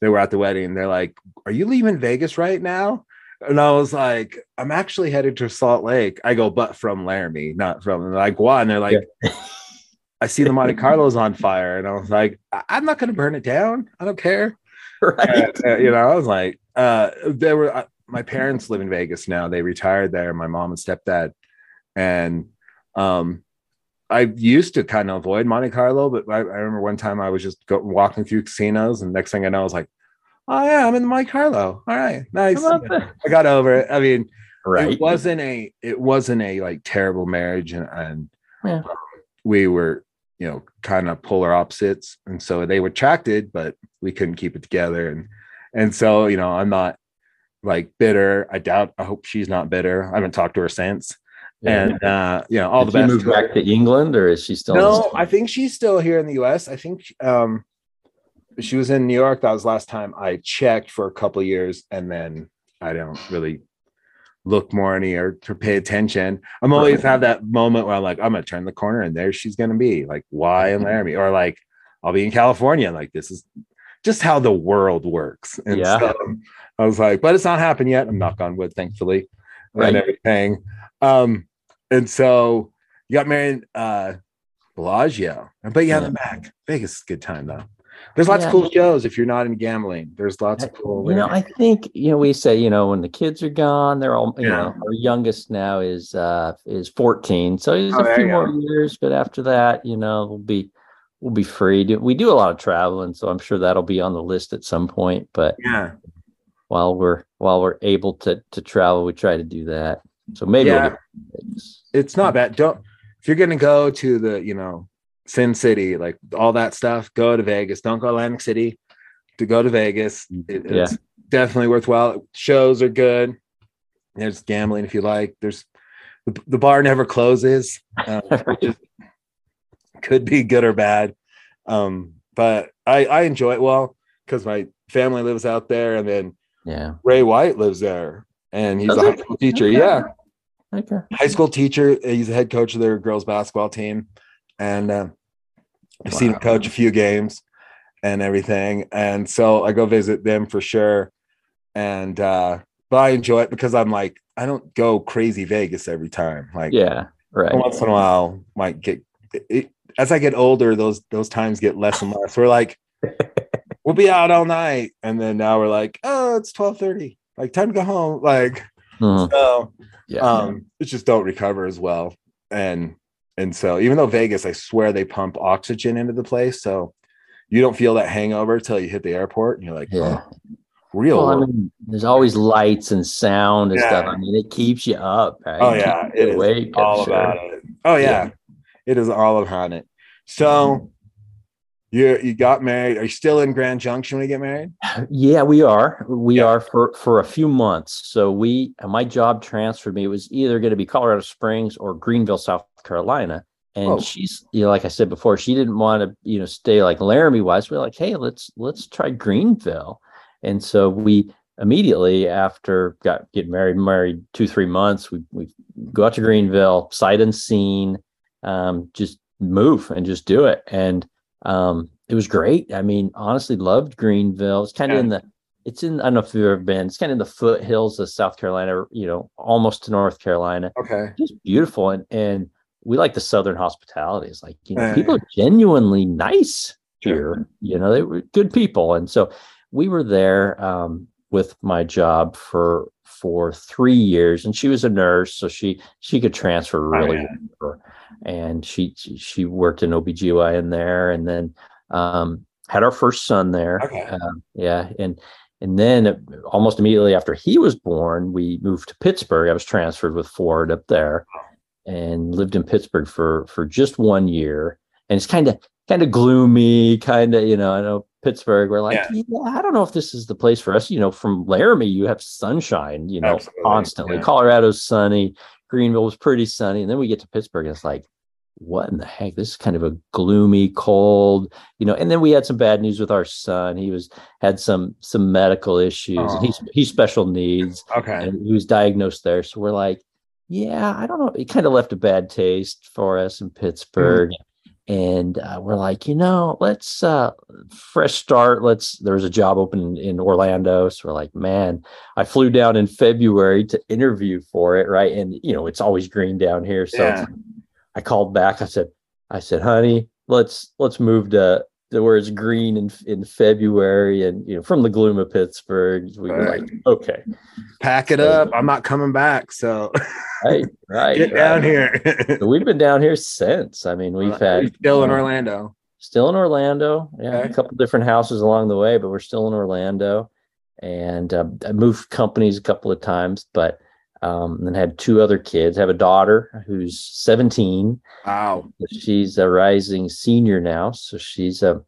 they were at the wedding. They're like, Are you leaving Vegas right now? And I was like, I'm actually headed to Salt Lake. I go, but from Laramie, not from like, why? And they're like, I see the Monte [laughs] Carlo's on fire. And I was like, I- I'm not going to burn it down. I don't care. right Uh, you know, I was like, uh, there were, uh, my parents live in Vegas now. They retired there, my mom and stepdad. And um, I used to kind of avoid Monte Carlo, but I, I remember one time I was just go, walking through casinos, and next thing I know, I was like, oh, yeah, I'm in the Monte Carlo. All right, nice. How about that? I got over it. I mean, right it wasn't a it wasn't a like terrible marriage and, and Yeah. we were you know kind of polar opposites and so they were attracted but we couldn't keep it together and and so you know i'm not like bitter i doubt i hope she's not bitter i haven't talked to her since Yeah. and uh you know all Did the best she move to back to england or is she still no i think she's still here in the us i think um she was in New York. That was last time I checked for a couple of years, and then I don't really look more any or to pay attention. I'm always have that moment where I'm like, I'm gonna turn the corner and there she's gonna be, like why and Laramie, or like I'll be in California, like this is just how the world works. And Yeah. so I was like, but it's not happened yet. I'm knock on wood, thankfully, Right. and everything. Um, and so you got married uh Bellagio. But yeah, Yeah. the back. Vegas is a good time though. There's lots of cool shows if you're not in gambling. There's lots of cool. You know, I think you know we say you know when the kids are gone, they're all you Yeah. know. Our youngest now is uh is fourteen, so he's Oh, a few more go. years. But after that, you know, we'll be we'll be free. We do a lot of traveling, so I'm sure that'll be on the list at some point. But yeah. while we're while we're able to to travel, we try to do that. So maybe we'll Yeah. Vegas. it's not bad. Don't if you're gonna go to the you know Sin City, like all that stuff, go to Vegas. Don't go Atlantic City. To go to Vegas, it- Yeah. it's definitely worthwhile. Shows are good. There's gambling if you like. There's the, the bar never closes, [laughs] which is, could be good or bad. Um, but I I enjoy it well because my family lives out there, and then Yeah. Ray White lives there, and he's Does a high school teacher. Okay. Yeah Okay. high school teacher. He's the head coach of their girls basketball team, and uh, I've seen him coach a few games and everything. And so I go visit them for sure. And uh, but I enjoy it because I'm like I don't go crazy Vegas every time. Like Yeah. Right. once in a while, might get. It, as I get older, those those times get less and less. We're like, [laughs] we'll be out all night, and then now we're like, oh, it's twelve thirty. Like time to go home. Like Mhm. so Yeah. um it just don't recover as well and and so even though vegas i swear they pump oxygen into the place so you don't feel that hangover till you hit the airport and you're like Yeah. oh, real Well, I mean, there's always lights and sound and stuff. I mean, it keeps you up. Right? oh yeah you it is awake, all sure. about it oh yeah. it is all about it so you you got married are you still in grand junction when you get married [sighs] Yeah, we are. We Yeah. are for for a few months. So we my job transferred me. It was either going to be Colorado Springs or Greenville, South Carolina. And Whoa. she's, you know, like I said before, she didn't want to, you know, stay like Laramie wise. We're like, hey, let's let's try Greenville. And so we immediately after got get married, married two three months, we we go out to Greenville, sight unseen, um, just move and just do it. And um, it was great. I mean, honestly, loved Greenville. It's kind of Yeah. in the it's in I don't know if you've ever been. It's kind of in the foothills of South Carolina, you know, almost to North Carolina. okay Just beautiful, and and we like the Southern hospitality. It's like you know, people are genuinely nice here. You know, they were good people, and so we were there um, with my job for for three years, and she was a nurse, so she she could transfer really Oh, yeah. well. And she she- worked in OBGYN there, and then um, had our first son there. Okay. Um, yeah, and and then uh, almost immediately after he was born, we moved to Pittsburgh. I was transferred with Ford up there, and lived in Pittsburgh for for just one year. And it's kind of kind of gloomy, kind of you know. I know Pittsburgh. We're like, Yeah. yeah. I don't know if this is the place for us. You know, from Laramie, you have sunshine, you know, Absolutely, constantly. yeah. Colorado's sunny. Greenville was pretty sunny, and then we get to Pittsburgh, and it's like, what in the heck? This is kind of a gloomy, cold, you know. And then we had some bad news with our son. He was had some some medical issues, and he's oh. he's special needs okay and he was diagnosed there. So we're like, yeah, I don't know. It kind of left a bad taste for us in Pittsburgh. And uh, we're like, you know, let's uh fresh start. Let's there was a job open in Orlando. So we're like, man, I flew down in February to interview for it, right? And you know, it's always green down here. So Yeah. I called back. I said, I said, honey, let's let's move to where it's green in in February and you know from the gloom of Pittsburgh. We were Right. like, okay, pack it up i'm not coming back so right, [laughs] right. get down here So we've been down here since. I mean, we've had still in uh, orlando still in Orlando. Yeah, Okay. a couple different houses along the way, but we're still in Orlando. And uh, I moved companies a couple of times, but um, and then had two other kids. I have a daughter who's 17. wow She's a rising senior now, so she's uh,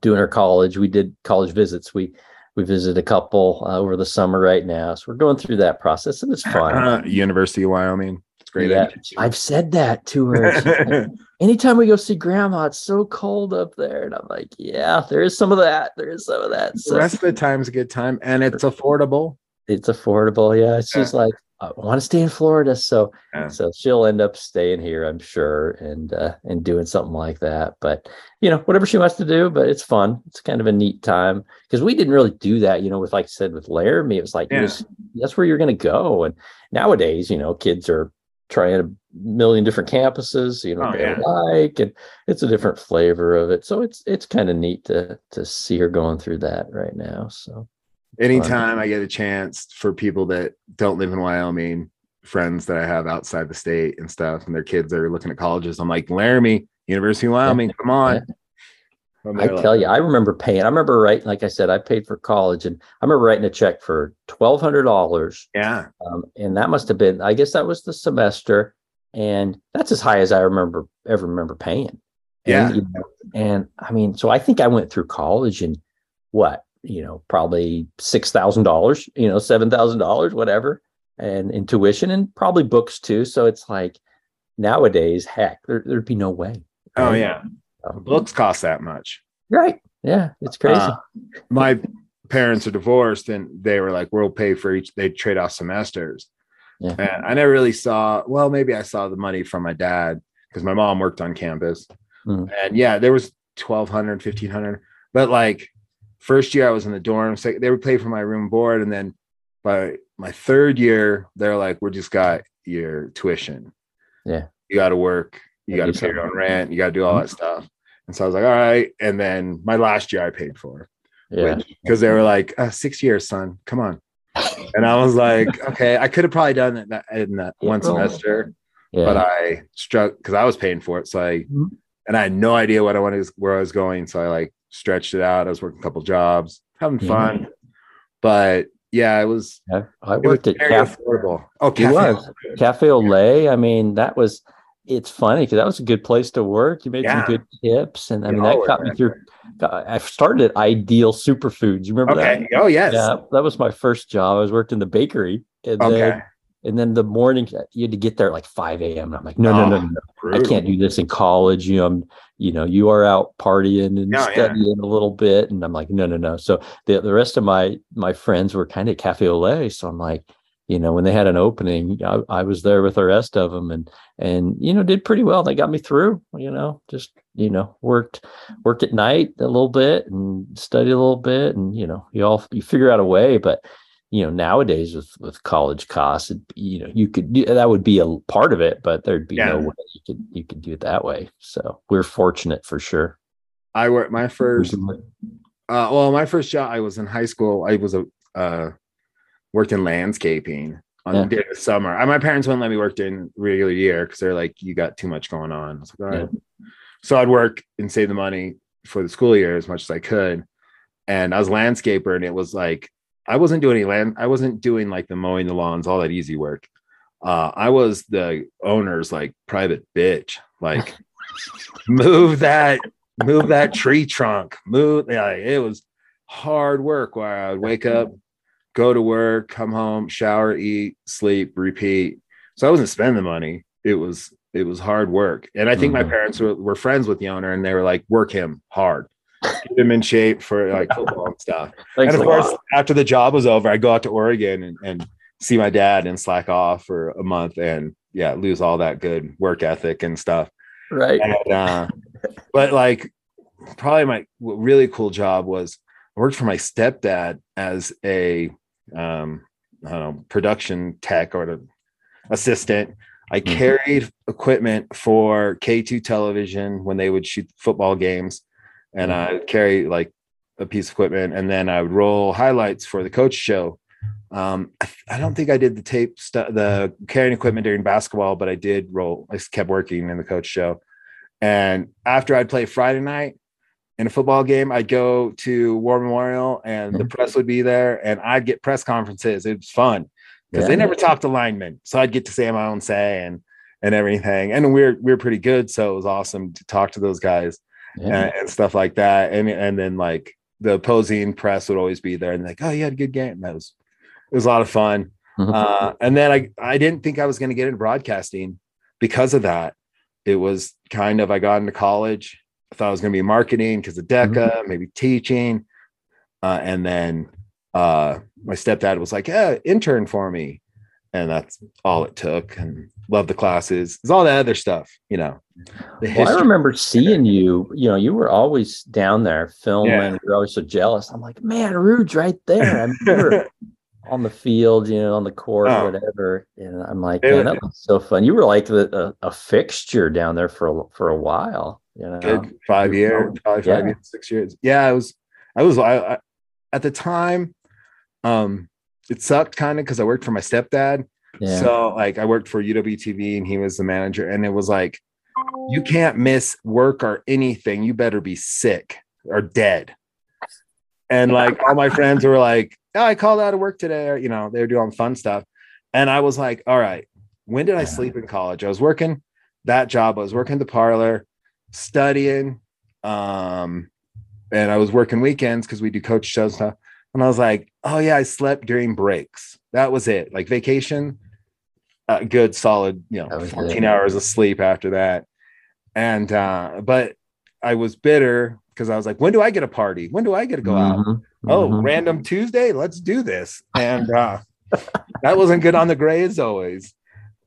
doing her college. We did college visits. We we visited a couple uh, over the summer right now, so we're going through that process, and it's fun. Uh, University of Wyoming. It's great. Yeah. I've said that to her. Like, [laughs] Anytime we go see grandma, it's so cold up there. And I'm like, yeah, there is some of that. There is some of that. the So rest of the time's a good time and it's affordable. it's affordable. Yeah. She's like, I want to stay in Florida. So Yeah. so she'll end up staying here, I'm sure, and uh and doing something like that. But you know, whatever she wants to do, but it's fun. It's kind of a neat time. Because we didn't really do that, you know, with like I said, with Laramie, it was like Yeah. was- that's where you're gonna go. And nowadays, you know, kids are trying a million different campuses, you know, Oh, they yeah. like and it's a different flavor of it. So it's it's kind of neat to to see her going through that right now. So Anytime I get a chance for people that don't live in Wyoming, friends that I have outside the state and stuff, and their kids are looking at colleges, I'm like, Laramie, University of Wyoming, come on. [laughs] I tell you, I remember paying. I remember writing, like I said, I paid for college, and I remember writing a check for twelve hundred dollars, yeah, um, and that must have been, I guess, that was the semester, and that's as high as I remember ever remember paying. Yeah. and, you know, and I mean, so I think I went through college and what you know, probably six thousand dollars, you know, seven thousand dollars, whatever, and in tuition and probably books too. So it's like nowadays, heck, there, there'd be no way. oh yeah, Um, books cost that much. right? Yeah, it's crazy. Uh, my parents are divorced, and they were like, "We'll pay for each." They trade off semesters. Yeah. And I never really saw. Well, maybe I saw the money from my dad because my mom worked on campus, Mhm. and yeah, there was 1200 1500 but like first year i was in the dorm so they would pay for my room and board and then by my third year they're like we just got your tuition Yeah. you got to work you got to pay your own rent you got to do all that stuff and so i was like all right and then my last year i paid for yeah. because they were like uh, six years son come on and i was like [laughs] okay i could have probably done it that in that one semester Yeah. but I struck because I was paying for it. So I Mhm. and I had no idea what I wanted where I was going. So I like stretched it out. I was working a couple jobs, having fun. But yeah, it was Yeah, I it was worked at very Cafe, affordable. Oh, cafe was. Cafe Olay. I mean, that was. It's funny because that was a good place to work. You made Yeah. some good tips, and I mean that got me through. I started at Ideal Superfoods. You remember Okay. Oh yes. that? Yeah, that was my first job. I was worked in the bakery, and Okay. then and then the morning you had to get there at like five a.m. And I'm like, no, no, no, Oh, no, no. I can't do this in college. You know, I'm, you know, you are out partying and Yeah, yeah. studying a little bit. And I'm like, no, no, no. So the, the rest of my my friends were kind of cafe au lait. So I'm like, you know, when they had an opening, I, I was there with the rest of them and and you know, did pretty well. They got me through, you know, just you know, worked worked at night a little bit and studied a little bit and you know, you all you figure out a way, but you know nowadays with with college costs you know you could do- that would be a part of it but there'd be no way you could you could do it that way so we're fortunate for sure I worked my first uh well, my first job I was in high school. I was a uh worked in landscaping on Yeah. during the summer. I, my parents wouldn't let me work during regular year because they're like, you got too much going on. I was like, all right. So I'd work and save the money for the school year as much as I could. And I was a landscaper, and it was like I wasn't doing any land, I wasn't doing like the mowing the lawns, all that easy work. Uh, I was the owner's like private bitch. Like, [laughs] move that, move that tree trunk, move. Yeah, it was hard work where I would wake up, go to work, come home, shower, eat, sleep, repeat. So I wasn't spending the money. It was it was hard work. And I think my Mhm. parents were, were friends with the owner and they were like, work him hard, get him in shape for like football and stuff. [laughs] Thanks and of course, lot. after the job was over, I go out to Oregon and, and see my dad and slack off for a month and yeah, lose all that good work ethic and stuff. right And, uh, but like, probably my really cool job was I worked for my stepdad as a um, I don't know, production tech or an assistant. I Mhm. carried equipment for K2 television when they would shoot football games, and I would carry like a piece of equipment, and then I would roll highlights for the coach show. Um, I, I don't think I did the tape stuff, the carrying equipment during basketball, but I did roll. I kept working in the coach show, and after I'd play Friday night in a football game, I'd go to War Memorial, and the Mhm. press would be there, and I'd get press conferences. It was fun because Yeah. they never talked to linemen, so I'd get to say my own say and and everything. And we're we're pretty good, so it was awesome to talk to those guys yeah. and, and stuff like that. And and then like the opposing press would always be there and like, oh, you had a good game. That was it was a lot of fun. Mhm. Uh, and then I I didn't think I was going to get into broadcasting because of that. It was kind of I got into college. I thought I was going to be marketing because of DECA, maybe teaching, uh, and then uh, my stepdad was like, "Yeah, intern for me," and that's all it took. And love the classes. It's all that other stuff, you know. Well, I remember seeing you. You know, you were always down there filming. Yeah. You're always so jealous. I'm like, man, Rude's right there. I mean, [laughs] on the field, you know, on the court, Oh. whatever. And I'm like, man, that was so fun. You were like the, a, a fixture down there for a, for a while. You know, good five years, probably five yeah. years, six years. Yeah, I was, I was, I, I at the time, um, it sucked kind of because I worked for my stepdad. yeah. So like I worked for UW TV and he was the manager, and it was like, you can't miss work or anything. You better be sick or dead. And like all my friends were like, oh, I called out of work today, or you know, they were doing fun stuff. And I was like, all right, when did I sleep in college? I was working that job, I was working the parlor, studying, um, and I was working weekends because we do coach shows stuff. And I was like, oh yeah, I slept during breaks. That was it. Like vacation, uh, good, solid, you know, 14 it. hours of sleep after that. And uh, but I was bitter because I was like, when do I get a party? When do I get to go out? Mhm, Oh, mhm. random Tuesday, let's do this. And uh, that wasn't good on the grades always.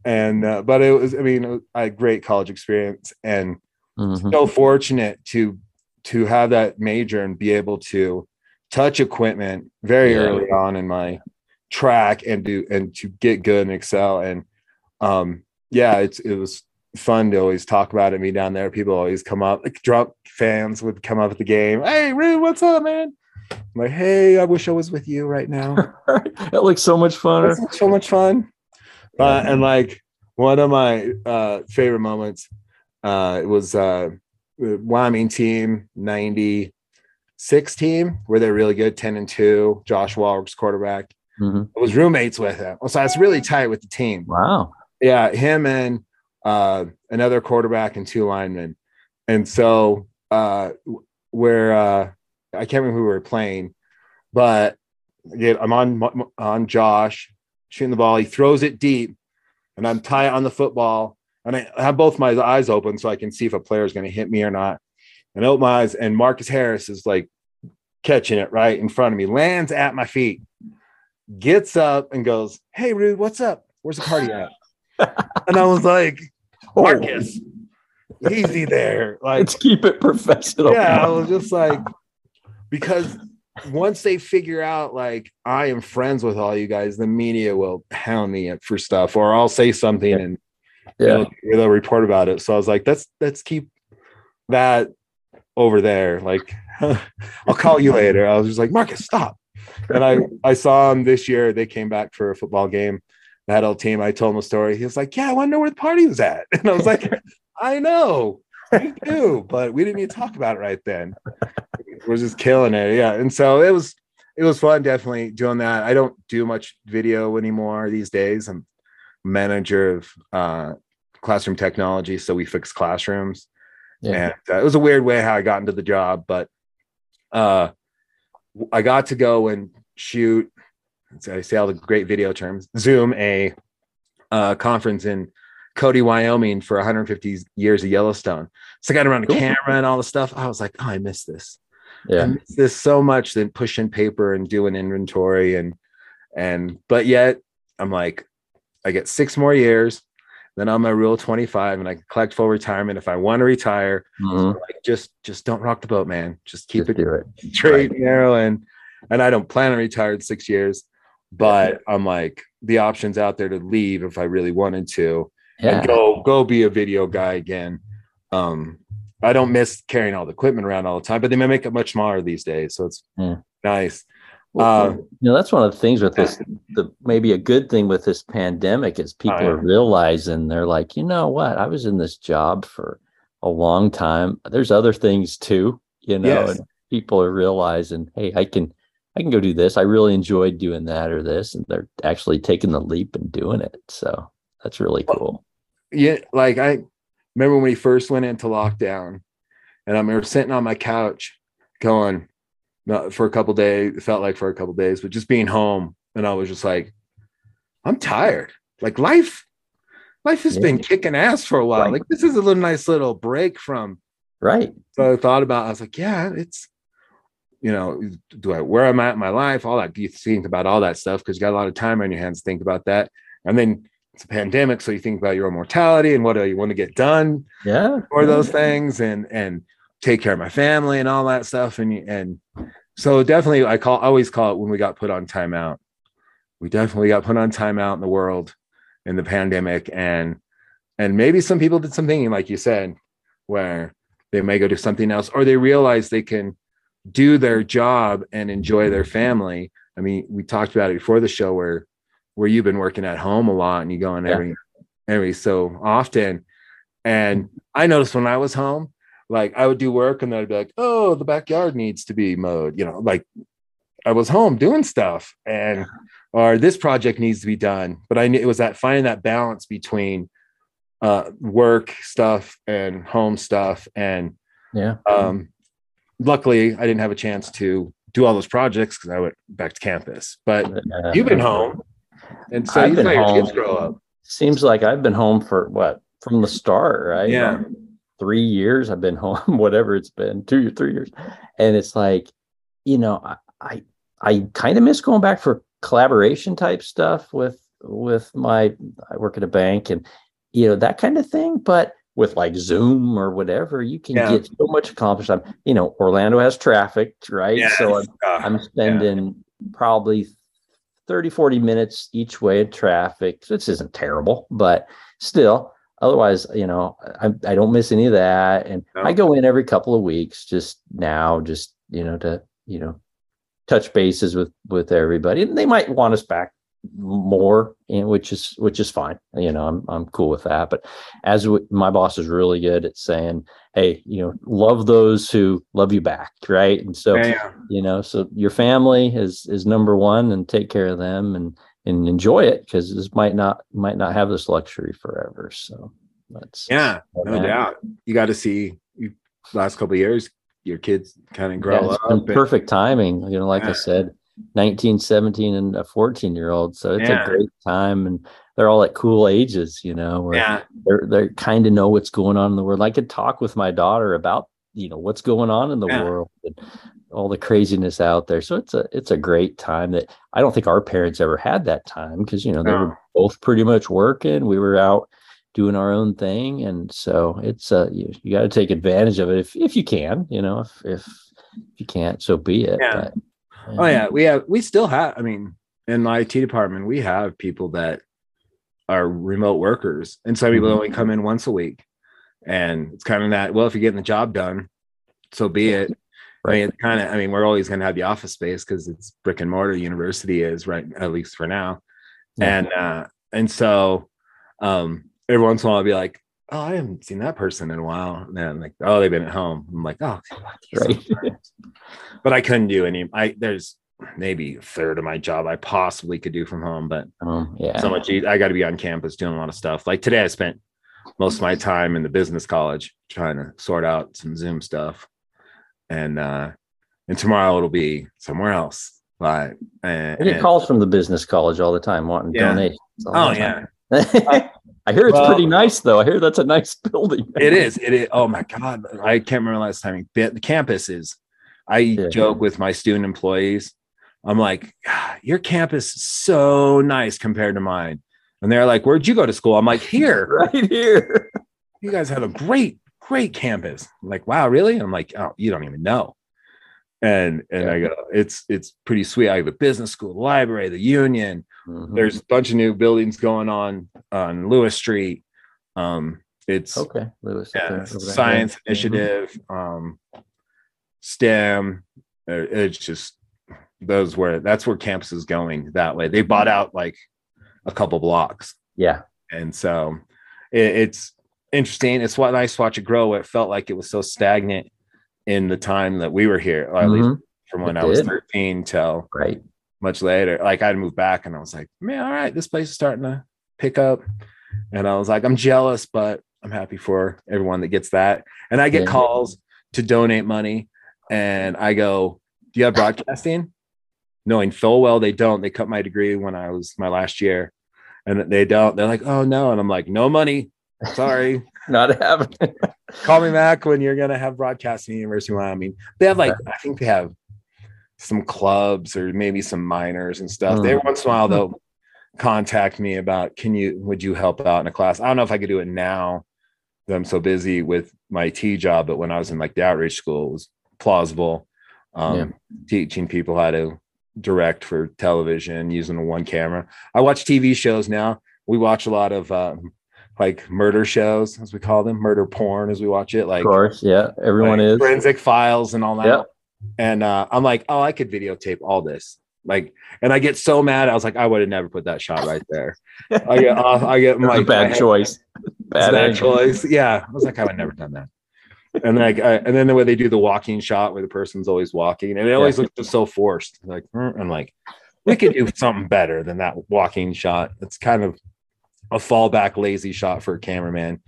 And uh, but it was, I mean, I had great college experience and Mhm. so fortunate to to have that major and be able to touch equipment very Yeah. early on in my track and do and to get good and excel. And um yeah it's it was fun to always talk about it me down there. People always come up like drunk fans would come up at the game. Hey Rude, what's up man? I'm like hey i wish i was with you right now. [laughs] That looks so much fun so much fun. Uh, and like one of my uh, favorite moments uh, it was uh, the Wyoming team 96 team where they're really good 10 and 2 Josh Wallwork quarterback Mhm. I was roommates with him so I was really tight with the team Wow. yeah him and uh, another quarterback and two linemen and so uh, where uh, I can't remember who we were playing but again, I'm on on Josh shooting the ball. He throws it deep, and I'm tight on the football, and I have both my eyes open so I can see if a player is going to hit me or not. And I open my eyes, and Marcus Harris is like catching it right in front of me, lands at my feet, gets up and goes, "Hey, Rude, what's up? Where's the party at?" [laughs] and I was like, oh. "Marcus, easy there." Like, Let's keep it professional. yeah, I was just like, because once they figure out like I am friends with all you guys, the media will hound me for stuff, or I'll say something and yeah. they'll, they'll report about it. So I was like, let's let's keep that over there. Like, [laughs] I'll call you later. I was just like, Marcus, stop. And I I saw him this year. They came back for a football game. That whole team. I told him a story. He was like, "Yeah, I want to know where the party was at." [laughs] And I was like, "I know, me too, but we didn't even talk about it right then." [laughs] We're just killing it, yeah. And so it was it was fun, definitely doing that. I don't do much video anymore these days. I'm manager of uh, classroom technology, so we fix classrooms Yeah. and uh, it was a weird way how I got into the job, but uh, I got to go and shoot. I say all the great video terms. Zoom a uh, conference in Cody, Wyoming, for 150 years of Yellowstone. So I got around the camera and all the stuff. I was like, oh, I miss this. Yeah. I miss this so much than pushing paper and doing inventory and and but yet I'm like, I get six more years. Then I'm a rule 25 and I can collect full retirement if I want to retire. Mhm. Like just just don't rock the boat, man. Just keep Just it do it. straight and narrow and and I don't plan on retiring six years, but I'm like the options out there to leave if I really wanted to Yeah. and go go be a video guy again. Um I don't miss carrying all the equipment around all the time, but they may make it much smaller these days. So it's Yeah. nice. Well, Uh, you know, that's one of the things with this. The maybe a good thing with this pandemic is people Oh, yeah. are realizing they're like, you know what? I was in this job for a long time. There's other things too, you know, Yes. and people are realizing, hey, I can, I can go do this. I really enjoyed doing that or this, and they're actually taking the leap and doing it. So that's really cool. yeah, like I remember when we first went into lockdown, and I remember sitting on my couch going not for a couple days, it felt like for a couple days, but just being home. And I was just like, I'm tired. Like life, life has Yeah. been kicking ass for a while. Right. Like this is a little nice little break from Right. so I thought about, I was like, yeah, it's, you know, do I, where I'm at in my life, all that, you think about all that stuff because you got a lot of time on your hands to think about that. And then it's a pandemic. So you think about your own mortality and what do you want to get done Yeah. for those things and, and take care of my family and all that stuff. And, and so definitely I call, I always call it when we got put on timeout. We definitely got put on timeout in the world in the pandemic. And, and maybe some people did some thinking, like you said, where they may go do something else or they realize they can do their job and enjoy their family i mean we talked about it before the show where where you've been working at home a lot and you go in Yeah. every every so often and i noticed when i was home like i would do work and then i'd be like oh the backyard needs to be mowed you know like i was home doing stuff and or this project needs to be done but i knew it was that finding that balance between uh work stuff and home stuff and Yeah. um luckily i didn't have a chance to do all those projects because i went back to campus but Uh, you've been home and so I've you saw your kids grow up Seems like I've been home for what from the start, right? Yeah. Three years I've been [laughs] home, whatever it's been, two or three years. And it's like, you know, I I, I kind of miss going back for collaboration type stuff with with my I work at a bank and you know that kind of thing. But with like Zoom or whatever, you can Yeah. get so much accomplished. I'm, you know, Orlando has traffic, right? So I'm Uh, I'm spending probably 30, 40 minutes each way in traffic. This isn't terrible, but still, otherwise, you know, I, I don't miss any of that. And No. I go in every couple of weeks just now, just, you know, to, you know, touch bases with, with everybody. And they might want us back more, and which is, which is fine. You know, I'm, I'm cool with that. But as my boss is really good at saying, Hey, you know, love those who love you back. Right. And so, yeah, yeah. you know so your family is is number one and take care of them and and enjoy it because this might not might not have this luxury forever so that's Yeah, no that. doubt. You got to see you last couple of years, your kids kind of grow Yeah, it's up. and- perfect timing you know like Yeah. i said 19 17 and a 14 year old so it's Yeah. a great time and they're all at cool ages you know where yeah, they're they kind of know what's going on in the world i could talk with my daughter about you know what's going on in the Yeah. world and all the craziness out there so it's a it's a great time that i don't think our parents ever had that time because you know they No. were both pretty much working we were out doing our own thing and so it's uh you, you got to take advantage of it if if you can you know if if, if you can't so be it Yeah. but, Oh yeah, we have we still have. I mean, in my IT department, we have people that are remote workers, and some people Mhm. only come in once a week, and it's kind of that. Well, if you're getting the job done, so be it. I mean, it's kind of. I mean, we're always going to have the office space because it's brick and mortar. University is right, at least for now, Yeah. and uh and so, um, every once in a while, I'll be like. Oh, I haven't seen that person in a while. And then like, oh, they've been at home. I'm like, oh, Right. but I couldn't do any. I there's maybe a third of my job I possibly could do from home, but um, yeah so much. I got to be on campus doing a lot of stuff. Like today, I spent most of my time in the business college trying to sort out some Zoom stuff, and uh and tomorrow it'll be somewhere else. But and, I get and- calls from the business college all the time wanting Yeah. donations all oh yeah. [laughs] I hear it's Well- pretty nice though. I hear that's a nice [laughs] building. it is. It is. Oh my god, I can't remember last time. The the campus is. I Yeah. joke with my student employees. I'm like, "Ah, your campus is so nice compared to mine. And they're like, where'd you go to school? I'm like, here. [laughs] right here. You guys have a great, great campus. I'm like, wow, really? I'm like, oh, you don't even know. And and I go, it's it's pretty sweet. I have a business school, the library, the union. Mhm. There's a bunch of new buildings going on on Lewis Street. Um, it's okay, Lewis. yeah, there, it's over there. science Yeah. Mhm. initiative, um, STEM. uh, It's just those where that's where campus is going that way. They bought out like a couple blocks, Yeah, and so it, it's interesting. It's what nice to watch it grow. It felt like it was so stagnant in the time that we were here, or at least Mhm. from when It I was 13 till right. much later. Like I'd moved back and I was like, man, all right, this place is starting to pick up. And I was like, I'm jealous, but I'm happy for everyone that gets that. And I get Yeah. calls to donate money. And I go, Do you have broadcasting? Knowing full well they don't. They cut my degree when I was my last year. and they don't. They're like, "Oh no," and I'm like, "No money, sorry." [laughs] Not happening. [laughs] Call me back when you're gonna have broadcasting University of Wyoming. They have like I think they have some clubs or maybe some minors and stuff. They Mm. every once in a while they'll contact me about can you would you help out in a class? I don't know if I could do it now that I'm so busy with my T job, but when I was in like the outreach school, it was plausible. Um, Yeah. teaching people how to direct for television using a one camera. I watch TV shows now. We watch a lot of um, like murder shows, as we call them, murder porn, as we watch it. Like of course, yeah. Everyone like is. forensic files and all that. Yep. And uh, I'm like, oh, I could videotape all this. Like, and I get so mad. I was like, I would have never put that shot right there. I get, off, I get [laughs] my bad my- choice. Bad, bad choice. Yeah, I was like, I would never done that. And like, I, and then the way they do the walking shot, where the person's always walking, and it always looks just so forced. Like, I'm like, we could do something better than that walking shot. It's kind of a fallback, lazy shot for a cameraman.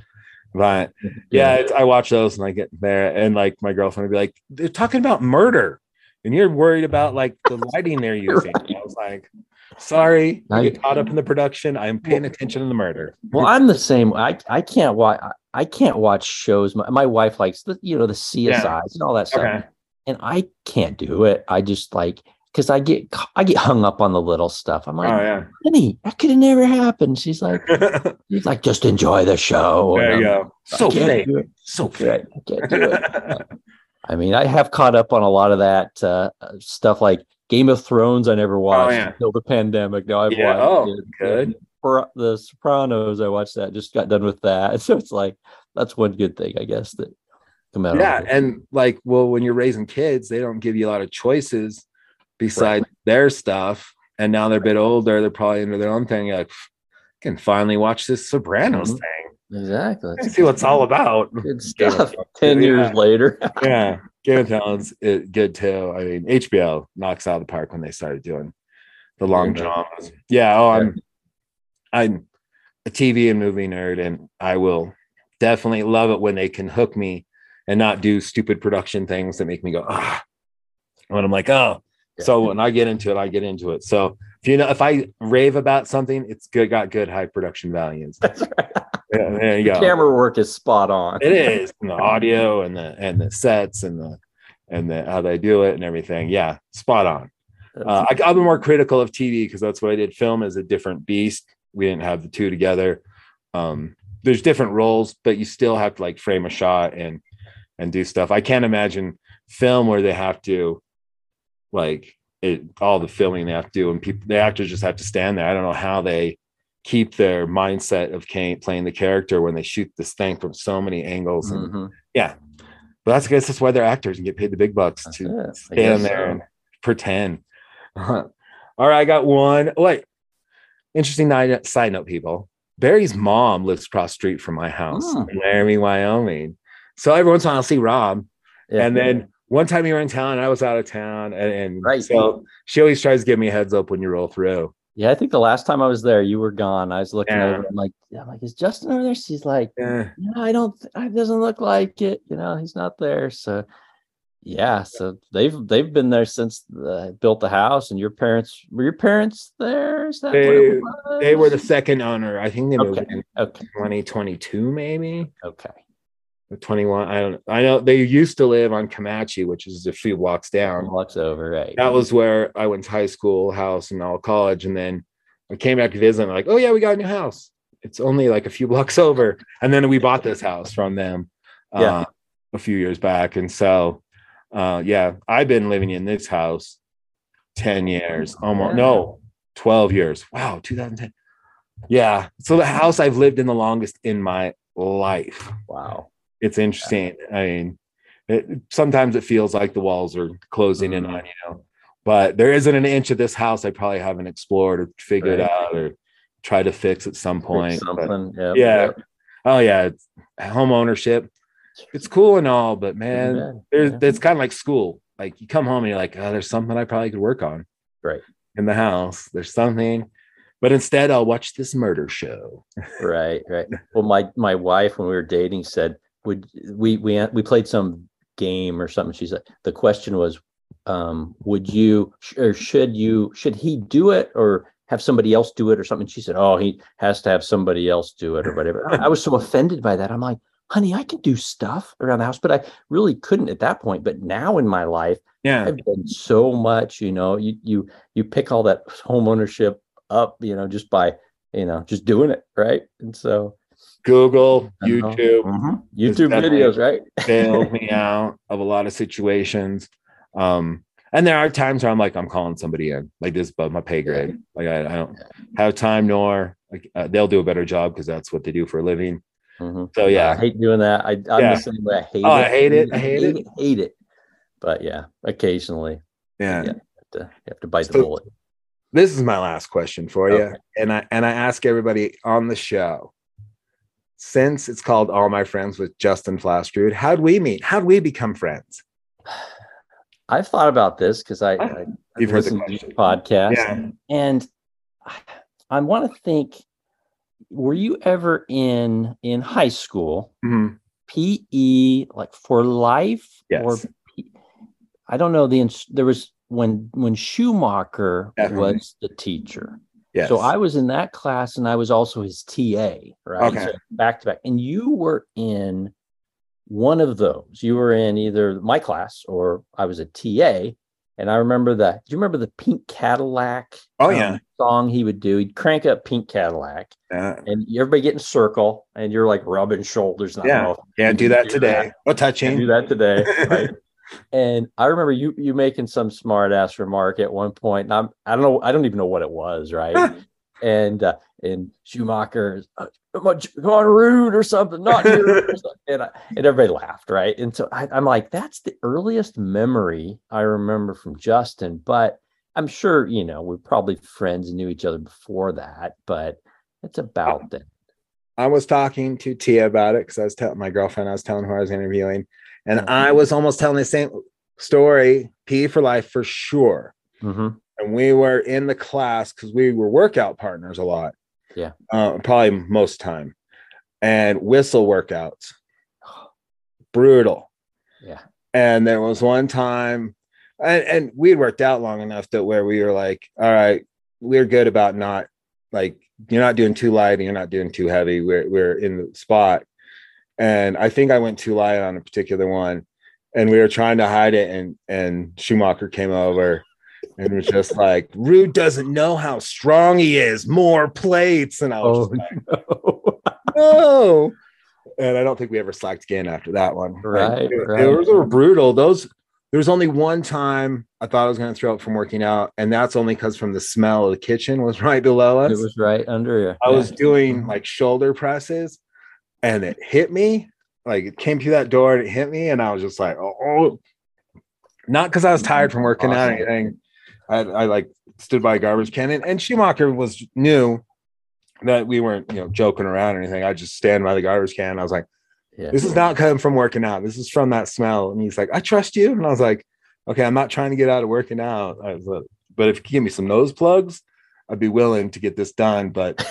But yeah, it's, I watch those and I get there, and like my girlfriend would be like, "They're talking about murder, and you're worried about like the lighting they're [laughs] using." I was like, "Sorry, I get caught up in the production. I'm paying attention to the murder." Well, I'm the same. I I can't watch. I can't watch shows. My, my wife likes the you know the CSIs and all that stuff, Okay, and I can't do it. I just like because I get I get hung up on the little stuff. I'm oh like, yeah, honey, that could have never happened. She's like, [laughs] she's like, just enjoy the show. And you I'm go. So I fake, so I fake. I can't do it. I mean, I have caught up on a lot of that uh, uh, stuff like Game of Thrones. I never watched yeah. until the pandemic. Now I've Yeah, watched oh, it. good. For the Sopranos, I watched that. Just got done with that. [laughs] So it's like that's one good thing, I guess, that come out. of Yeah, it. and like, well, when you're raising kids, they don't give you a lot of choices besides their stuff. And now they're a bit older; they're probably into their own thing. You're like, "I can finally watch this Sopranos Mhm. thing. exactly. See what it's all about. Good [laughs] stuff. Ten yeah. years later. [laughs] yeah, [laughs] Game of Thrones is good too. I mean, HBO knocks out of the park when they started doing the long Yeah. dramas. Yeah, oh, I'm I'm a TV and movie nerd, and I will definitely love it when they can hook me and not do stupid production things that make me go ah. When I'm like, oh, so when I get into it, I get into it. So if you know, if I rave about something, it's good, got good high production values. That's right. Yeah, there you go. Camera work is spot on. It is and the audio and the and the sets and the and the how they do it and everything. Yeah, spot on. Uh, I, I've been more critical of TV because that's what I did. Film is a different beast. We didn't have the two together. Um, there's different roles, but you still have to like frame a shot and and do stuff. I can't imagine film where they have to like it all the filming they have to do and people the actors just have to stand there. I don't know how they keep their mindset of ca- playing the character when they shoot this thing from so many angles and Mhm. but that's I guess that's why they're actors and get paid the big bucks That's to it. Stand there so. and pretend. [laughs] All right, I got one. Oh, wait, interesting side note, people. Barry's mom lives across the street from my house Hmm. in Laramie, Wyoming. So every once in a while I'll see Rob. Yeah. And then one time you were in town, I was out of town. And, and Right. so she always tries to give me a heads up when you roll through. Yeah, I think the last time I was there, you were gone. I was looking Yeah. over. I'm like, yeah, I'm like, is Justin over there? She's like, Eh, no, I don't. th- It doesn't look like it. You know, he's not there. So, yeah. So they've they've been there since the, built the house. And your parents were your parents there? Is that what it They were the second owner. I think they moved Okay. in Okay. 2022, maybe. Okay. Or 21. I don't I know they used to live on Comanche, which is a few blocks down. Walks over. Right. That was where I went to high school, house, and all college. And then I came back to visit. And like, oh yeah, we got a new house. It's only like a few [laughs] blocks over. And then we bought this house from them Yeah. uh, a few years back. And so uh yeah, I've been living in this house 10 years, almost no, 12 years. Wow, 2010. Yeah. So the house I've lived in the longest in my life wow. It's interesting. I mean, it, sometimes it feels like the walls are closing in Mhm. on you know, but there isn't an inch of this house I probably haven't explored or figured Right. out or tried to fix at some point. but- Something. Yeah. yeah. Oh yeah, home ownership. It's cool and all, but man, Yeah, there's yeah. it's kind of like school. Like you come home and you're like, oh, there's something I probably could work on. Right. In the house, there's something, but instead I'll watch this murder show. right right [laughs] well my my wife when we were dating said would we we we played some game or something she's like the question was um would you or should you should he do it or have somebody else do it or something. She said, "Oh, he has to have somebody else do it or whatever." I was so offended by that. I'm like, "Honey, I can do stuff around the house, but I really couldn't at that point. But now in my life, Yeah. I've done so much. You know, you you you pick all that home ownership up, you know, just by you know just doing it, right? And so Google, I. YouTube Mhm. YouTube videos, right? [laughs] bailed me [laughs] out of a lot of situations. Um, and there are times where I'm like, I'm calling somebody in, like this, but my pay grade. Like I, I don't have time nor like uh, they'll do a better job because that's what they do for a living. Mhm. So yeah, I hate doing that. I, I'm Yeah. the same way. I hate Oh, it. I hate it. I hate hate it. Hate it. But yeah, occasionally yeah. Yeah. you have to, you have to bite the bullet. This is my last question for you, Okay. and I and I ask everybody on the show. Since it's called All My Friends with Justin Flaskerud, how'd we meet? How'd we become friends? I've thought about this because I, Ah, I You've heard the listened to your podcast, Yeah. and I, I want to think. Were you ever in in high school Mhm. PE like for life or Yes. P- I don't know the ins- there was when when Schumacher Definitely. was the teacher. Yes. So I was in that class and I was also his TA, right? Okay. So back to back. And you were in one of those. You were in either my class or I was a TA. And I remember that. Do you remember the Pink Cadillac? Oh, um, yeah. song he would do. He'd crank up Pink Cadillac Yeah. and everybody get in circle and you're like rubbing shoulders. And Yeah. Can't do that today. Can't touching. do that today. Right. And I remember you you making some smart ass remark at one point, and I'm I don't know I don't even know what it was, right? [laughs] and uh, and Schumacher, uh, come on, come on, rude or something, not here, or [laughs] something. and I, and everybody laughed, right? And so I, I'm like, that's the earliest memory I remember from Justin, but I'm sure you know we're probably friends and knew each other before that, but it's about that. I was talking to Tia about it because I was telling my girlfriend, I was telling her I was interviewing, and Mhm. I was almost telling the same story, P for life for sure. Mhm. And we were in the class because we were workout partners a lot. Yeah. Uh, probably most time. And whistle workouts. [sighs] Brutal. Yeah. And there was one time, and, and we'd worked out long enough that where we were like, all right, we're good about not like you're not doing too light and you're not doing too heavy. We're we're in the spot. And I think I went too light on a particular one. And we were trying to hide it, and and Schumacher came over and was just like, Rude doesn't know how strong he is. More plates. And I was Oh just like, [laughs] no. no. And I don't think we ever slacked again after that one. Right, it, right. was were brutal. Those there was only one time I thought I was going to throw up from working out, and that's only because from the smell of the kitchen was [laughs] right below us. it was right under you. I Yeah. was doing mm-hmm. like shoulder presses, and it hit me. Like it came through that door and it hit me, and I was just like, oh, oh. not because I was tired from working out or anything. I, I like stood by a garbage can, and, and Schumacher was knew that we weren't, you know, joking around or anything. I just stand by the garbage can. I was like, Yeah. this is not coming from working out. This is from that smell. And he's like, I trust you. And I was like, okay, I'm not trying to get out of working out. I was like, but if you give me some nose plugs, I'd be willing to get this done. But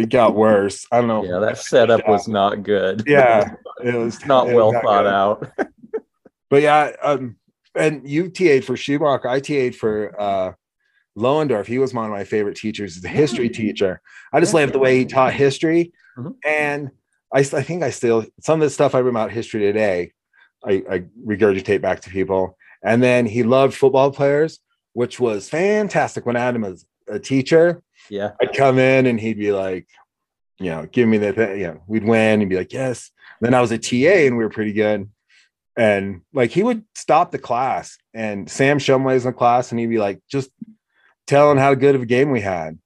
it got worse. I don't know. yeah, that setup was not good. [laughs] Yeah, [laughs] it was not it well was not thought good. out. [laughs] But yeah, um, and you TA'd for Schumacher. I TA'd for uh Lohendorf. He was one of my favorite teachers. He's a history teacher. I just Yeah. loved the way he taught history. Mhm. And I think I still some of the stuff I read about history today, I, I regurgitate back to people. And then he loved football players, which was fantastic when Adam was a teacher. Yeah. I'd come in and he'd be like, you know, give me the thing, you know, we'd win and be like, yes. then I was a TA and we were pretty good. And like he would stop the class and Sam Shumway's in the class and he'd be like, just telling how good of a game we had.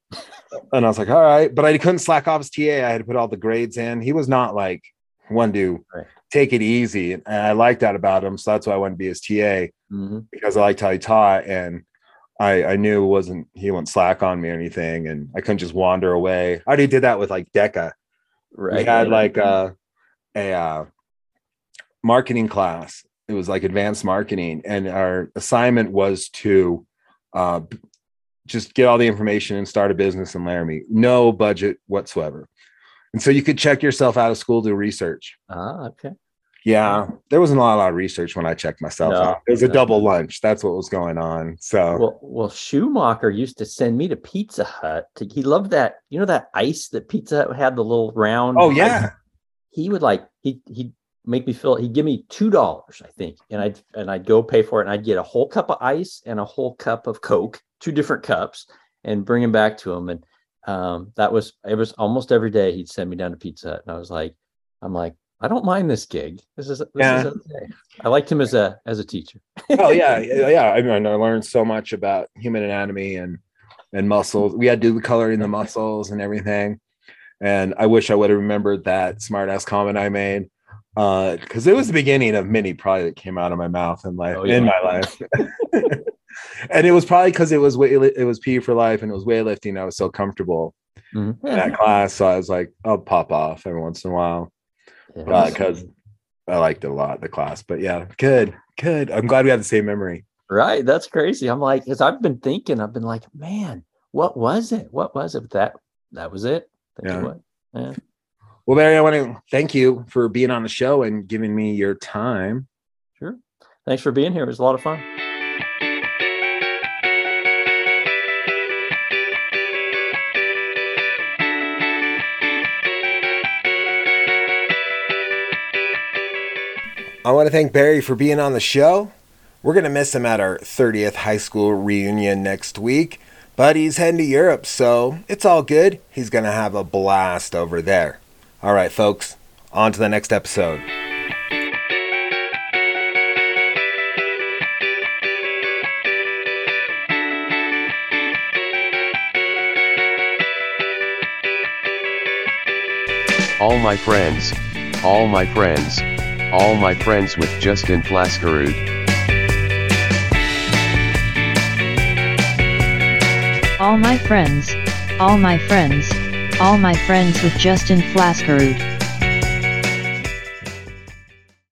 And I was like, all right. But I couldn't slack off his TA. I had to put all the grades in. He was not like one to Right. take it easy. And I liked that about him. So that's why I wanted to be his TA Mhm. because I liked how he taught and I, I knew it wasn't he wouldn't slack on me or anything and I couldn't just wander away. I already did that with like Deca. Right. We had like a a uh, marketing class. It was like advanced marketing, and our assignment was to uh, just get all the information and start a business in Laramie. No budget whatsoever. And so you could check yourself out of school, do research. Ah, okay. Yeah, there wasn't a lot of research when I checked myself No, out. It was a double lunch. That's what was going on. So Well, well, Schumacher used to send me to Pizza Hut. To, he loved that, you know, that ice that Pizza Hut had, the little round. Oh ice? yeah. He would like he he'd make me feel. He'd give me two dollars, I think, and I'd and I'd go pay for it, and I'd get a whole cup of ice and a whole cup of Coke, two different cups, and bring them back to him. And um, that was it was almost every day he'd send me down to Pizza Hut, and I was like, I'm like, I don't mind this gig. This is this Yeah. is okay. I liked him as a as a teacher. oh [laughs] yeah, yeah. I mean, I learned so much about human anatomy and and muscles. We had to do the color in the muscles and everything. And I wish I would have remembered that smart ass comment I made. Uh, because it was the beginning of many probably that came out of my mouth in life Oh, yeah. in my life. [laughs] and it was probably because it was it was P for life and it was weightlifting. I was so comfortable Mhm. in that class. So I was like, I'll pop off every once in a while. Yeah. because I liked it a lot, the class. But yeah, good, good. I'm glad we have the same memory. Right. That's crazy. I'm like, because I've been thinking, I've been like, man, what was it? What was it? But that that was it. You Yeah. what. Yeah. Well, Barry, I want to thank you for being on the show and giving me your time. Sure. Thanks for being here. It was a lot of fun. I want to thank Barry for being on the show. We're going to miss him at our 30th high school reunion next week, but he's heading to Europe, so it's all good. He's going to have a blast over there. All right, folks, on to the next episode. All my friends, all my friends, all my friends with Justin Flaskerud. All my friends, all my friends, all my friends with Justin Flaskerud.